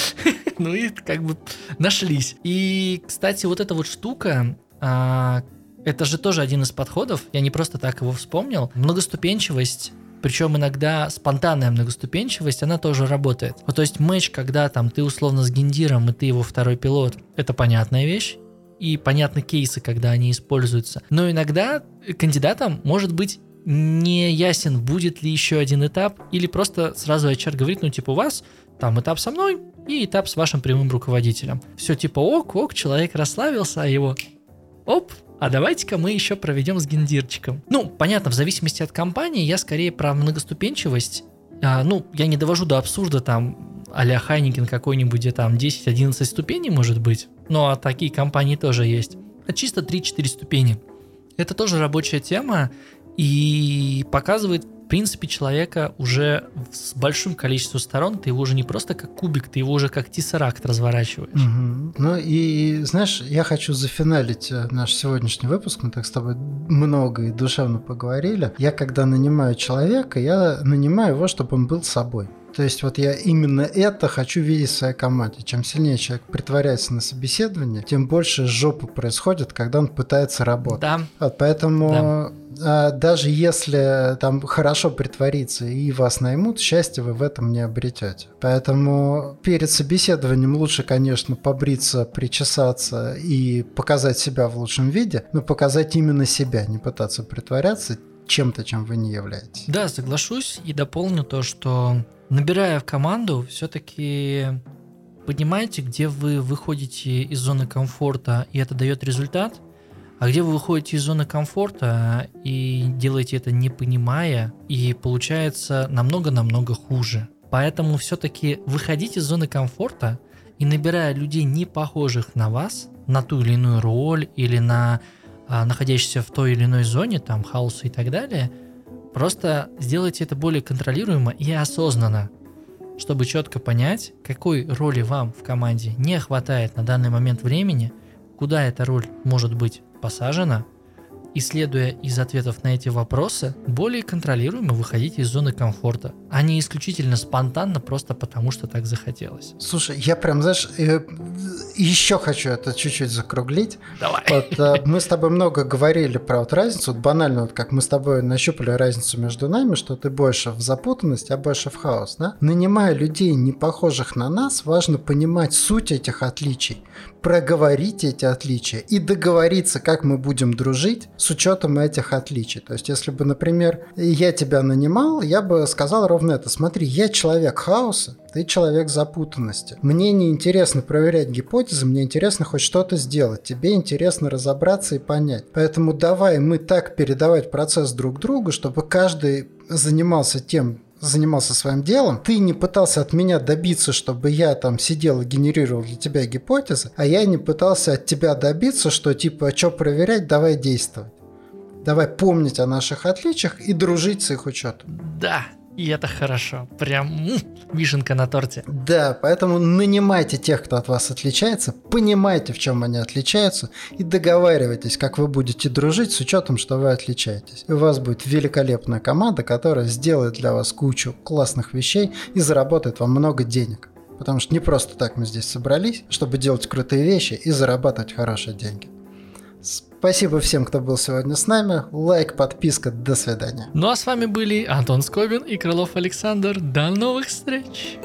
ну и как бы нашлись. И, кстати, вот эта вот штука, а, это же тоже один из подходов, я не просто так его вспомнил. Многоступенчивость причем иногда спонтанная многоступенчивость, она тоже работает. Вот, то есть матч, когда там ты условно с гендиром, и ты его второй пилот, это понятная вещь и понятны кейсы, когда они используются. Но иногда кандидатам может быть не ясен, будет ли еще один этап, или просто сразу HR говорит, ну типа у вас там этап со мной и этап с вашим прямым руководителем. Все типа ок, ок, человек расслабился, а его оп, а давайте-ка мы еще проведем с гендирчиком. Ну, понятно, в зависимости от компании, я скорее про многоступенчивость. А, ну, я не довожу до абсурда там а-ля Хайникин какой-нибудь, где там 10-11 ступеней может быть. Ну, а такие компании тоже есть. А чисто 3-4 ступени. Это тоже рабочая тема и показывает, в принципе, человека уже с большим количеством сторон. Ты его уже не просто как кубик, ты его уже как тессеракт разворачиваешь. Угу. Ну и, знаешь, я хочу зафиналить э, наш сегодняшний выпуск. Мы так с тобой много и душевно поговорили. Я, когда нанимаю человека, я нанимаю его, чтобы он был собой. То есть вот я именно это хочу видеть в своей команде. Чем сильнее человек притворяется на собеседовании, тем больше жопы происходит, когда он пытается работать. Да. Вот, поэтому да. даже если там хорошо притвориться и вас наймут, счастья вы в этом не обретете. Поэтому перед собеседованием лучше, конечно, побриться, причесаться и показать себя в лучшем виде, но показать именно себя, не пытаться притворяться чем-то, чем вы не являетесь. Да, соглашусь и дополню то, что набирая в команду, все-таки понимаете, где вы выходите из зоны комфорта, и это дает результат, а где вы выходите из зоны комфорта и делаете это не понимая, и получается намного-намного хуже. Поэтому все-таки выходить из зоны комфорта и набирая людей, не похожих на вас, на ту или иную роль или на а, находящихся в той или иной зоне, там, хаоса и так далее – Просто сделайте это более контролируемо и осознанно, чтобы четко понять, какой роли вам в команде не хватает на данный момент времени, куда эта роль может быть посажена – и следуя из ответов на эти вопросы, более контролируемо выходить из зоны комфорта, а не исключительно спонтанно просто потому, что так захотелось. Слушай, я прям, знаешь, э, еще хочу это чуть-чуть закруглить. Давай. Вот, э, мы с тобой много говорили про вот разницу, вот банально, вот как мы с тобой нащупали разницу между нами, что ты больше в запутанность, а больше в хаос, да? Нанимая людей, не похожих на нас, важно понимать суть этих отличий, проговорить эти отличия и договориться, как мы будем дружить с учетом этих отличий. То есть, если бы, например, я тебя нанимал, я бы сказал ровно это. Смотри, я человек хаоса, ты человек запутанности. Мне не интересно проверять гипотезы, мне интересно хоть что-то сделать. Тебе интересно разобраться и понять. Поэтому давай мы так передавать процесс друг другу, чтобы каждый занимался тем, занимался своим делом, ты не пытался от меня добиться, чтобы я там сидел и генерировал для тебя гипотезы, а я не пытался от тебя добиться, что типа, а что проверять, давай действовать. Давай помнить о наших отличиях и дружить с их учетом. Да, и это хорошо. Прям вишенка на торте. Да, поэтому нанимайте тех, кто от вас отличается, понимайте, в чем они отличаются, и договаривайтесь, как вы будете дружить с учетом, что вы отличаетесь. И у вас будет великолепная команда, которая сделает для вас кучу классных вещей и заработает вам много денег. Потому что не просто так мы здесь собрались, чтобы делать крутые вещи и зарабатывать хорошие деньги. Спасибо всем, кто был сегодня с нами. Лайк, подписка, до свидания. Ну а с вами были Антон Скобин и Крылов Александр. До новых встреч!